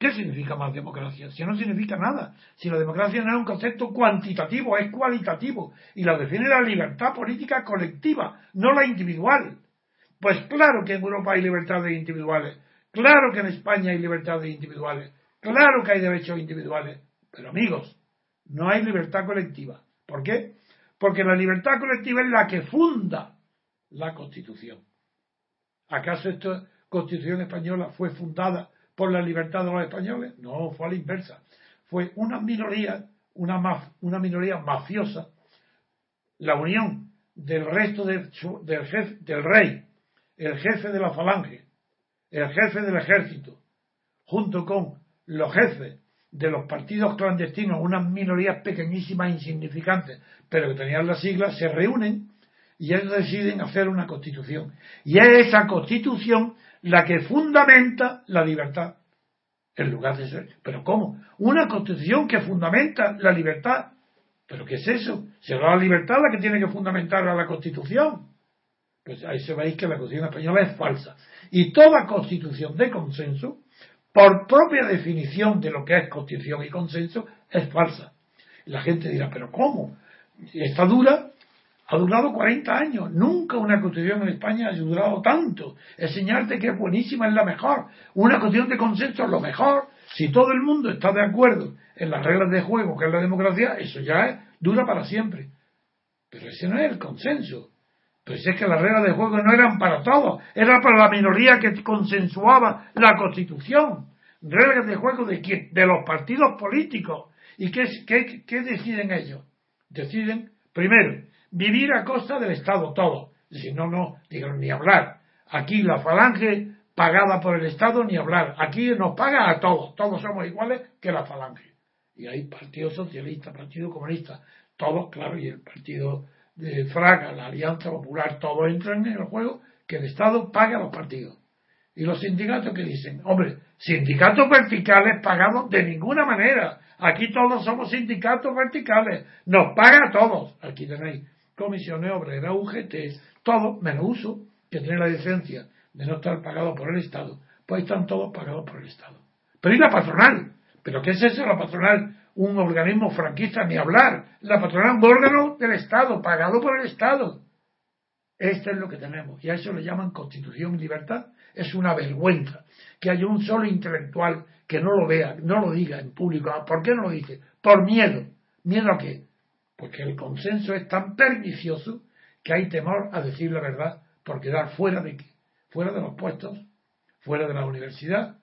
¿Qué significa más democracia? Si no significa nada. Si la democracia no es un concepto cuantitativo, es cualitativo. Y la define la libertad política colectiva, no la individual. Pues claro que en Europa hay libertades individuales. Claro que en España hay libertades individuales. Claro que hay derechos individuales. Pero amigos, no hay libertad colectiva. ¿Por qué? Porque la libertad colectiva es la que funda la Constitución. ¿Acaso esta Constitución española fue fundada por la libertad de los españoles. No, fue a la inversa. Fue una minoría, una, una minoría mafiosa, la unión del resto del, jefe, del rey, el jefe de la falange, el jefe del ejército, junto con los jefes de los partidos clandestinos, unas minorías pequeñísimas, insignificantes, pero que tenían las siglas, se reúnen y ellos deciden hacer una constitución. Y es esa constitución la que fundamenta la libertad. En lugar de ser. ¿Pero cómo? Una constitución que fundamenta la libertad. ¿Pero qué es eso? ¿Será la libertad la que tiene que fundamentar a la constitución? Pues ahí se veis que la constitución española es falsa. Y toda constitución de consenso, por propia definición de lo que es constitución y consenso, es falsa. la gente dirá, ¿pero cómo? Está dura ha durado 40 años. Nunca una constitución en España ha durado tanto. Es señalarte que es buenísima, es la mejor. Una constitución de consenso es lo mejor. Si todo el mundo está de acuerdo en las reglas de juego, que es la democracia, eso ya dura para siempre. Pero ese no es el consenso. Pues es que las reglas de juego no eran para todos, era para la minoría que consensuaba la constitución. Reglas de juego de quién? De los partidos políticos. ¿Y qué, qué, qué deciden ellos? Deciden, primero, vivir a costa del Estado todo. Si no, no, digan ni hablar. Aquí la falange pagada por el Estado, ni hablar. Aquí nos paga a todos, todos somos iguales que la falange. Y hay Partido Socialista, Partido Comunista, todos, claro, y el Partido de Fraga, la Alianza Popular, todos entran en el juego que el Estado paga a los partidos. Y los sindicatos que dicen, hombre, sindicatos verticales pagados de ninguna manera. Aquí todos somos sindicatos verticales. Nos paga a todos. Aquí tenéis comisiones obreras, UGT, todo menos uso, que tiene la licencia de no estar pagado por el Estado, pues están todos pagados por el Estado. Pero ¿y la patronal? ¿Pero qué es eso la patronal? Un organismo franquista, ni hablar. La patronal, un órgano del Estado, pagado por el Estado. Esto es lo que tenemos. Y a eso le llaman constitución y libertad. Es una vergüenza que haya un solo intelectual que no lo vea, no lo diga en público. ¿Por qué no lo dice? Por miedo. ¿Miedo a qué? Porque el consenso es tan pernicioso que hay temor a decir la verdad por quedar fuera de, fuera de los puestos, fuera de la universidad,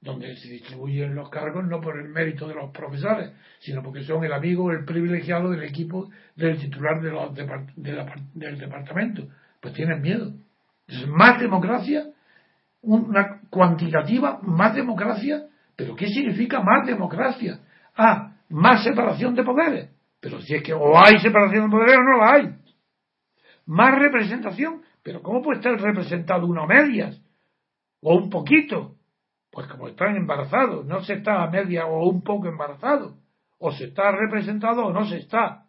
donde se distribuyen los cargos no por el mérito de los profesores, sino porque son el amigo el privilegiado del equipo del titular de los, del departamento. Pues tienen miedo. Entonces, más democracia, una cuantitativa, más democracia, pero ¿qué significa más democracia? Ah, más separación de poderes. Pero si es que o hay separación de poderes o no la hay. Más representación. Pero ¿cómo puede estar representado uno a medias? O un poquito. Pues como están embarazados, no se está a media o un poco embarazado. O se está representado o no se está.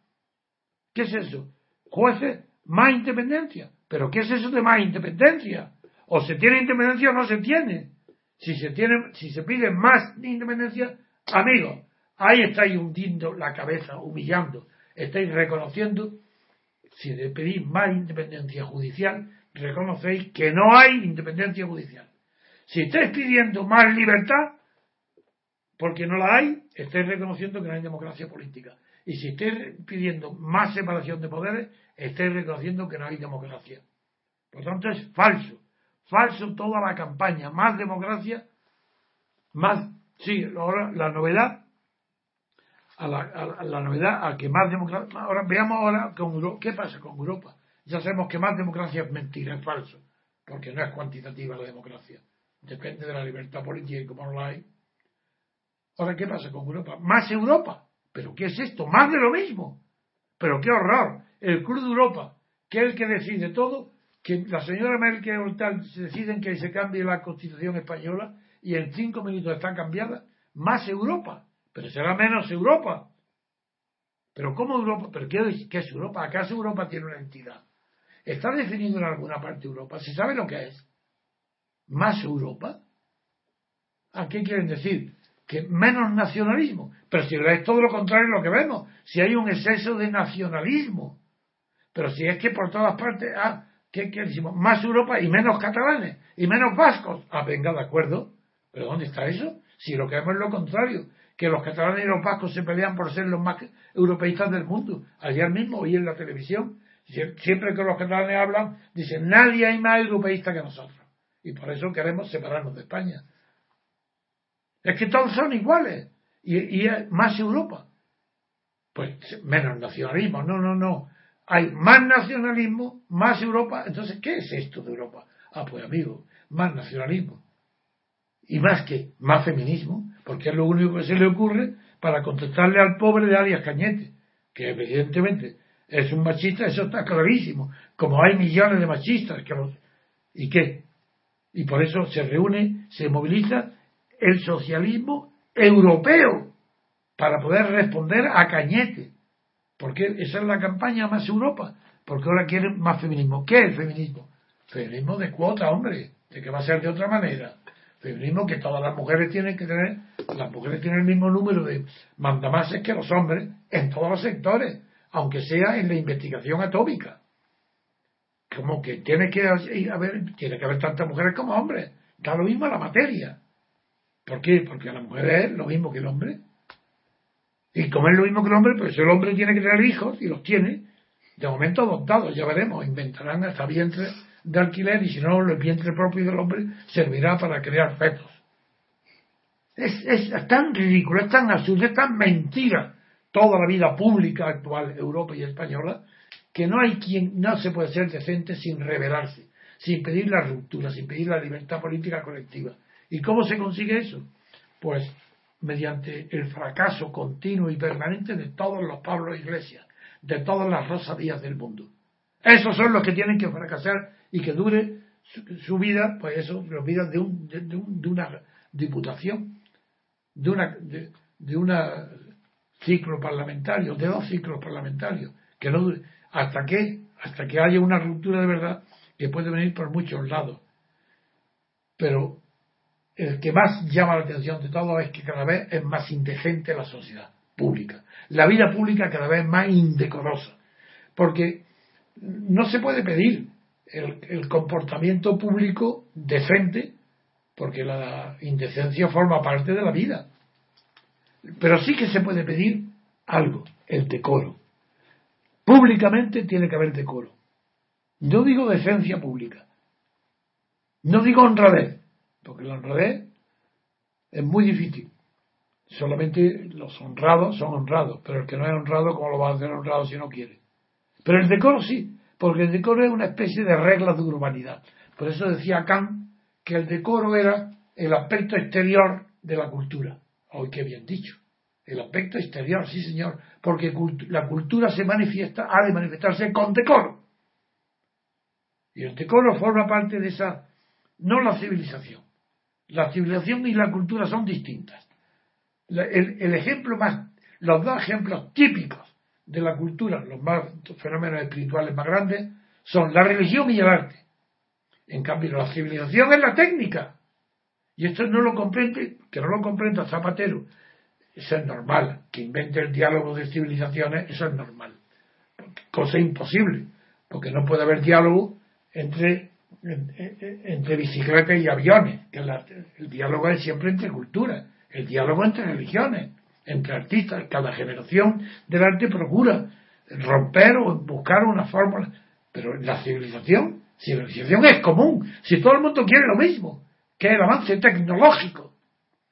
¿Qué es eso? Jueces más independencia. ¿Pero qué es eso de más independencia? O se tiene independencia o no se tiene. Si se tiene, si se pide más independencia, amigos, ahí estáis hundiendo la cabeza, humillando, estáis reconociendo, si le pedís más independencia judicial, reconocéis que no hay independencia judicial. Si estáis pidiendo más libertad, porque no la hay, estáis reconociendo que no hay democracia política. Y si estáis pidiendo más separación de poderes, estáis reconociendo que no hay democracia. Por tanto, es falso. Falso toda la campaña. Más democracia, más. Sí, ahora la novedad. A la, novedad, a que más democracia. Ahora veamos ahora con. ¿Qué pasa con Europa? Ya sabemos que más democracia es mentira, es falso. Porque no es cuantitativa la democracia. Depende de la libertad política y como no la hay. Ahora, ¿qué pasa con Europa? Más Europa. ¿Pero qué es esto? Más de lo mismo. Pero qué horror. El Club de Europa, que es el que decide todo, que la señora Merkel o tal deciden que se cambie la constitución española y en cinco minutos está cambiada. Más Europa. Pero será menos Europa. Pero ¿cómo Europa? ¿Pero qué, qué es Europa? ¿Acaso Europa tiene una entidad? ¿Está definido en alguna parte Europa? ¿Se sabe lo que es? ¿Más Europa? ¿A qué quieren decir? que menos nacionalismo. Pero si es todo lo contrario lo que vemos, si hay un exceso de nacionalismo. Pero si es que por todas partes, ah, ¿qué, decimos? Más Europa y menos catalanes y menos vascos. Ah, venga, de acuerdo. ¿Pero dónde está eso? Si lo que vemos es lo contrario, que los catalanes y los vascos se pelean por ser los más europeístas del mundo. Ayer mismo oí en la televisión, siempre que los catalanes hablan, dicen, nadie hay más europeísta que nosotros. Y por eso queremos separarnos de España. Es que todos son iguales. Y, más Europa. Pues menos nacionalismo. No, no, no. Hay más nacionalismo, más Europa. Entonces, ¿qué es esto de Europa? Ah, pues amigo, más nacionalismo. Y más que, más feminismo. Porque es lo único que se le ocurre para contestarle al pobre de Arias Cañete. Que evidentemente es un machista, eso está clarísimo. Como hay millones de machistas. Que ¿Y qué? Y por eso se reúne, se moviliza el socialismo europeo para poder responder a Cañete. Porque esa es la campaña más Europa. Porque ahora quieren más feminismo. ¿Qué es el feminismo? Feminismo de cuota, hombre. De que va a ser de otra manera. Feminismo que todas las mujeres tienen que tener. Las mujeres tienen el mismo número de mandamases que los hombres en todos los sectores. Aunque sea en la investigación atómica. Como que tiene que haber, tiene que haber tantas mujeres como hombres. Da lo mismo la materia. ¿Por qué? Porque la mujer es lo mismo que el hombre. Y como es lo mismo que el hombre, pues el hombre tiene que tener hijos y los tiene. De momento adoptados, ya veremos. Inventarán hasta vientre de alquiler y si no, el vientre propio del hombre servirá para crear fetos. Es, es tan ridículo, es tan absurdo, es tan mentira toda la vida pública actual, Europa y española, que no hay quien no se puede ser decente sin rebelarse, sin pedir la ruptura, sin pedir la libertad política colectiva. ¿Y cómo se consigue eso? Pues mediante el fracaso continuo y permanente de todos los Pablos Iglesias, de todas las Rosadías del mundo. Esos son los que tienen que fracasar y que dure su, vida, pues eso, la vida de, un, de, una diputación, de una, de, una ciclo parlamentario, de dos ciclos parlamentarios, que no dure, hasta que, hasta que haya una ruptura de verdad que puede venir por muchos lados. Pero el que más llama la atención de todo es que cada vez es más indecente la sociedad pública. La vida pública cada vez más indecorosa. Porque no se puede pedir el, comportamiento público decente, porque la indecencia forma parte de la vida. Pero sí que se puede pedir algo, el decoro. Públicamente tiene que haber decoro. No digo decencia pública. No digo honradez porque la honradez es muy difícil. Solamente los honrados son honrados, pero el que no es honrado, ¿cómo lo va a hacer honrado si no quiere? Pero el decoro sí, porque el decoro es una especie de regla de urbanidad. Por eso decía Kant que el decoro era el aspecto exterior de la cultura. Hoy qué bien dicho. El aspecto exterior, sí señor, porque la cultura se manifiesta, ha de manifestarse con decoro. Y el decoro forma parte de esa, no la civilización, la civilización y la cultura son distintas. El, ejemplo más, los dos ejemplos típicos de la cultura, los más fenómenos espirituales más grandes, son la religión y el arte. En cambio, la civilización es la técnica. Y esto no lo comprende, que no lo comprenda Zapatero. Eso es normal. Que invente el diálogo de civilizaciones, eso es normal. Cosa imposible. Porque no puede haber diálogo entre, entre bicicletas y aviones. Que el diálogo es siempre entre culturas. El diálogo entre religiones, entre artistas. Cada generación del arte procura romper o buscar una fórmula pero la civilización, civilización es común, si todo el mundo quiere lo mismo, que el avance tecnológico,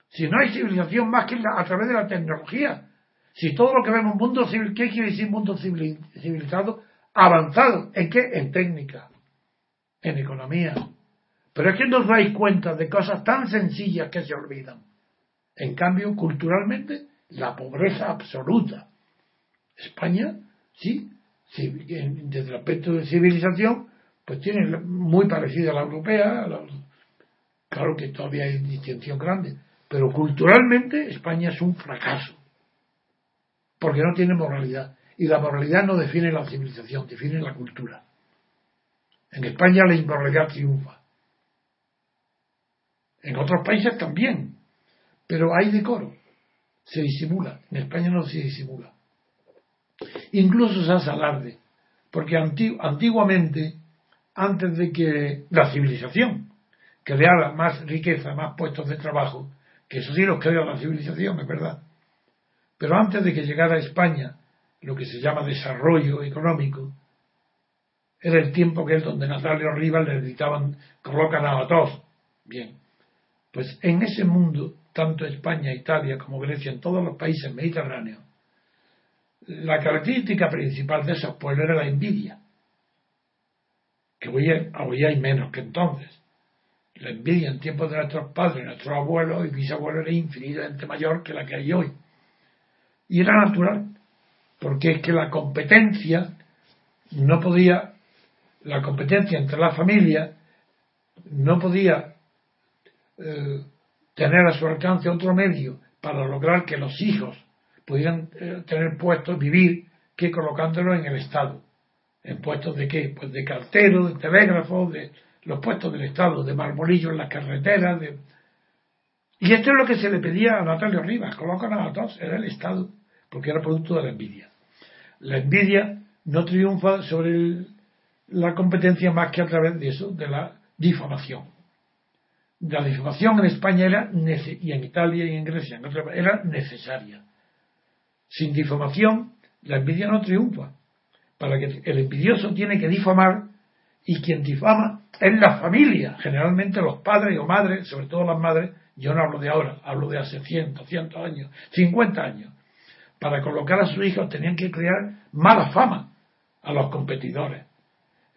si no hay civilización más que a través de la tecnología, si todo lo que vemos mundo civil, ¿qué quiere decir mundo civilizado? Avanzado, ¿en qué? En técnica, en economía. Pero es que no os dais cuenta de cosas tan sencillas que se olvidan. En cambio, culturalmente, la pobreza absoluta. España, sí, desde el aspecto de civilización, pues tiene muy parecida a la europea, claro que todavía hay distinción grande, pero culturalmente España es un fracaso, porque no tiene moralidad. Y la moralidad no define la civilización, define la cultura. En España la inmoralidad triunfa. En otros países también, pero hay decoro, se disimula. En España no se disimula. Incluso se hace alarde, porque antiguamente, antes de que la civilización creara más riqueza, más puestos de trabajo, que eso sí los crea la civilización, es verdad, pero antes de que llegara a España lo que se llama desarrollo económico, era el tiempo que es donde Natalio Rivas le editaban colocan a todos. Bien, pues en ese mundo, tanto España, Italia como Grecia, en todos los países mediterráneos, la característica principal de esos pueblos era la envidia, que hoy, hay menos que entonces. La envidia en tiempos de nuestros padres, nuestros abuelos y bisabuelos era infinitamente mayor que la que hay hoy. Y era natural, porque es que la competencia no podía, la competencia entre las familias no podía eh, tener a su alcance otro medio para lograr que los hijos pudieran eh, tener puestos, vivir, que colocándolo en el Estado. ¿En puestos de qué? Pues de cartero, de telégrafo, de los puestos del Estado, de marmolillo en las carreteras. De... Y esto es lo que se le pedía a Natalio Rivas, colocan a todos, era el Estado, porque era producto de la envidia. La envidia no triunfa sobre la competencia más que a través de eso, de la difamación. La difamación en España era, y en Italia y en Grecia, era necesaria. Sin difamación, la envidia no triunfa. Para que el envidioso tiene que difamar y quien difama es la familia, generalmente los padres o madres, sobre todo las madres, yo no hablo de ahora, hablo de hace 100, 100 años, 50 años. Para colocar a sus hijos tenían que crear mala fama a los competidores.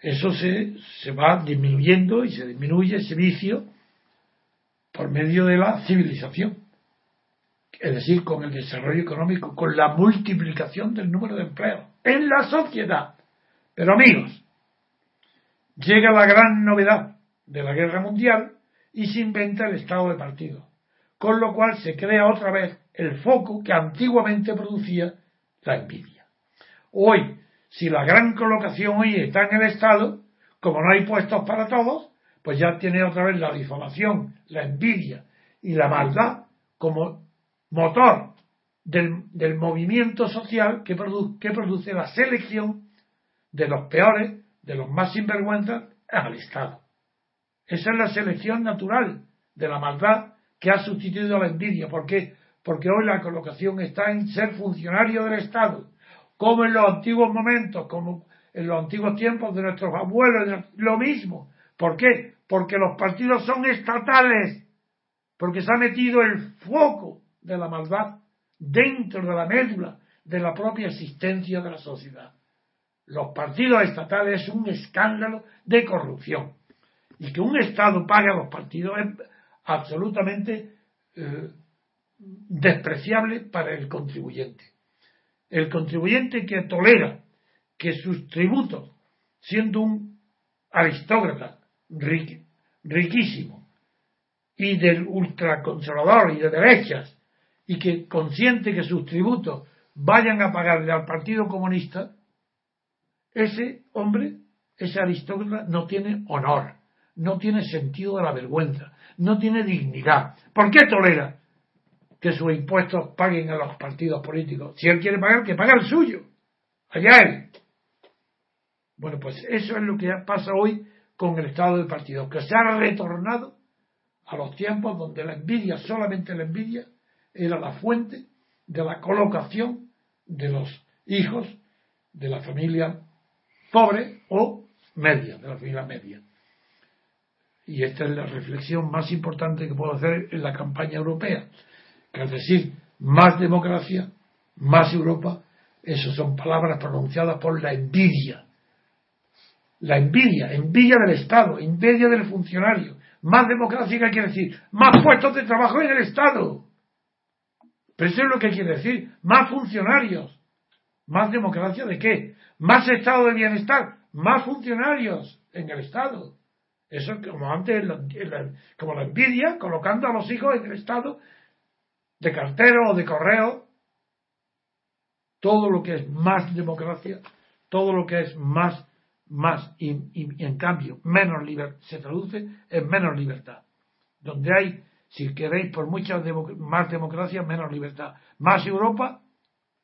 Eso se, se va disminuyendo y se disminuye ese vicio por medio de la civilización es decir, con el desarrollo económico, con la multiplicación del número de empleos en la sociedad. Pero amigos, llega la gran novedad de la guerra mundial y se inventa el estado de partido, con lo cual se crea otra vez el foco que antiguamente producía la envidia. Hoy, si la gran colocación hoy está en el Estado, como no hay puestos para todos, pues ya tiene otra vez la difamación, la envidia y la maldad como motor del, movimiento social que, que produce la selección de los peores, de los más sinvergüenzas, al Estado. Esa es la selección natural de la maldad que ha sustituido a la envidia. ¿Por qué? Porque hoy la colocación está en ser funcionario del Estado, como en los antiguos momentos, como en los antiguos tiempos de nuestros abuelos, lo mismo. ¿Por qué? Porque los partidos son estatales, porque se ha metido el foco de la maldad dentro de la médula de la propia existencia de la sociedad. Los partidos estatales es un escándalo de corrupción. Y que un Estado pague a los partidos es absolutamente eh, despreciable para el contribuyente. El contribuyente que tolera que sus tributos, siendo un aristócrata riquísimo y del ultraconservador y de derechas, y que consiente que sus tributos vayan a pagarle al Partido Comunista, ese hombre ese aristócrata no tiene honor, no tiene sentido de la vergüenza, no tiene dignidad. ¿Por qué tolera que sus impuestos paguen a los partidos políticos? Si él quiere pagar, que pague el suyo. Allá él. Bueno, pues eso es lo que pasa hoy con el estado del partido, que se ha retornado a los tiempos donde la envidia, solamente la envidia, era la fuente de la colocación de los hijos de la familia pobre o media, de la familia media. Y esta es la reflexión más importante que puedo hacer en la campaña europea, que es decir, más democracia, más Europa, esas son palabras pronunciadas por la envidia. La envidia, envidia del Estado, envidia del funcionario. Más democracia, ¿qué quiere decir? Más puestos de trabajo en el Estado. Pero eso es lo que quiere decir. Más funcionarios. ¿Más democracia de qué? Más estado de bienestar. Más funcionarios en el Estado. Eso es como antes, como la envidia, colocando a los hijos en el Estado de cartero o de correo. Todo lo que es más democracia, todo lo que es más, más, y, en cambio menos libertad, se traduce en menos libertad. Donde hay, si queréis, por mucha más democracia, menos libertad. Más Europa,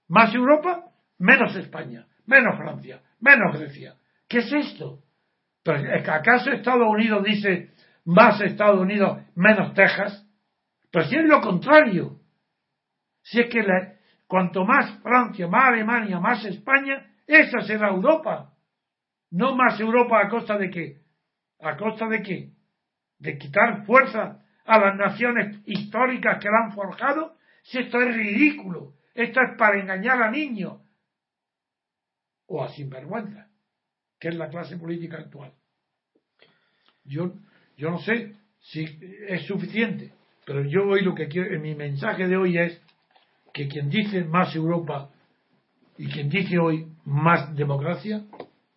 más Europa, menos España, menos Francia, menos Grecia. ¿Qué es esto? ¿Acaso Estados Unidos dice más Estados Unidos, menos Texas? Pero si es lo contrario. Si es que cuanto más Francia, más Alemania, más España, esa será Europa. No más Europa a costa de qué? ¿A costa de qué? De quitar fuerza a las naciones históricas que la han forjado. Si esto es ridículo. Esto es para engañar a niños. O a sinvergüenza que es la clase política actual. Yo, yo no sé si es suficiente, pero yo hoy lo que quiero, mi mensaje de hoy es que quien dice más Europa y quien dice hoy más democracia,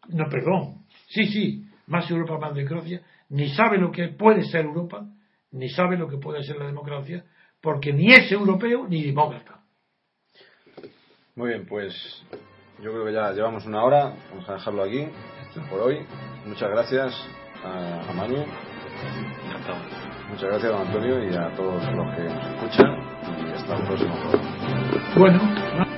no, perdón, sí, sí, más Europa, más democracia, ni sabe lo que puede ser Europa, ni sabe lo que puede ser la democracia, porque ni es europeo ni demócrata. Muy bien, pues yo creo que ya llevamos una hora, vamos a dejarlo aquí por hoy. Muchas gracias a, Manu. Muchas gracias a Antonio y a todos los que nos escuchan y hasta el próximo Bueno.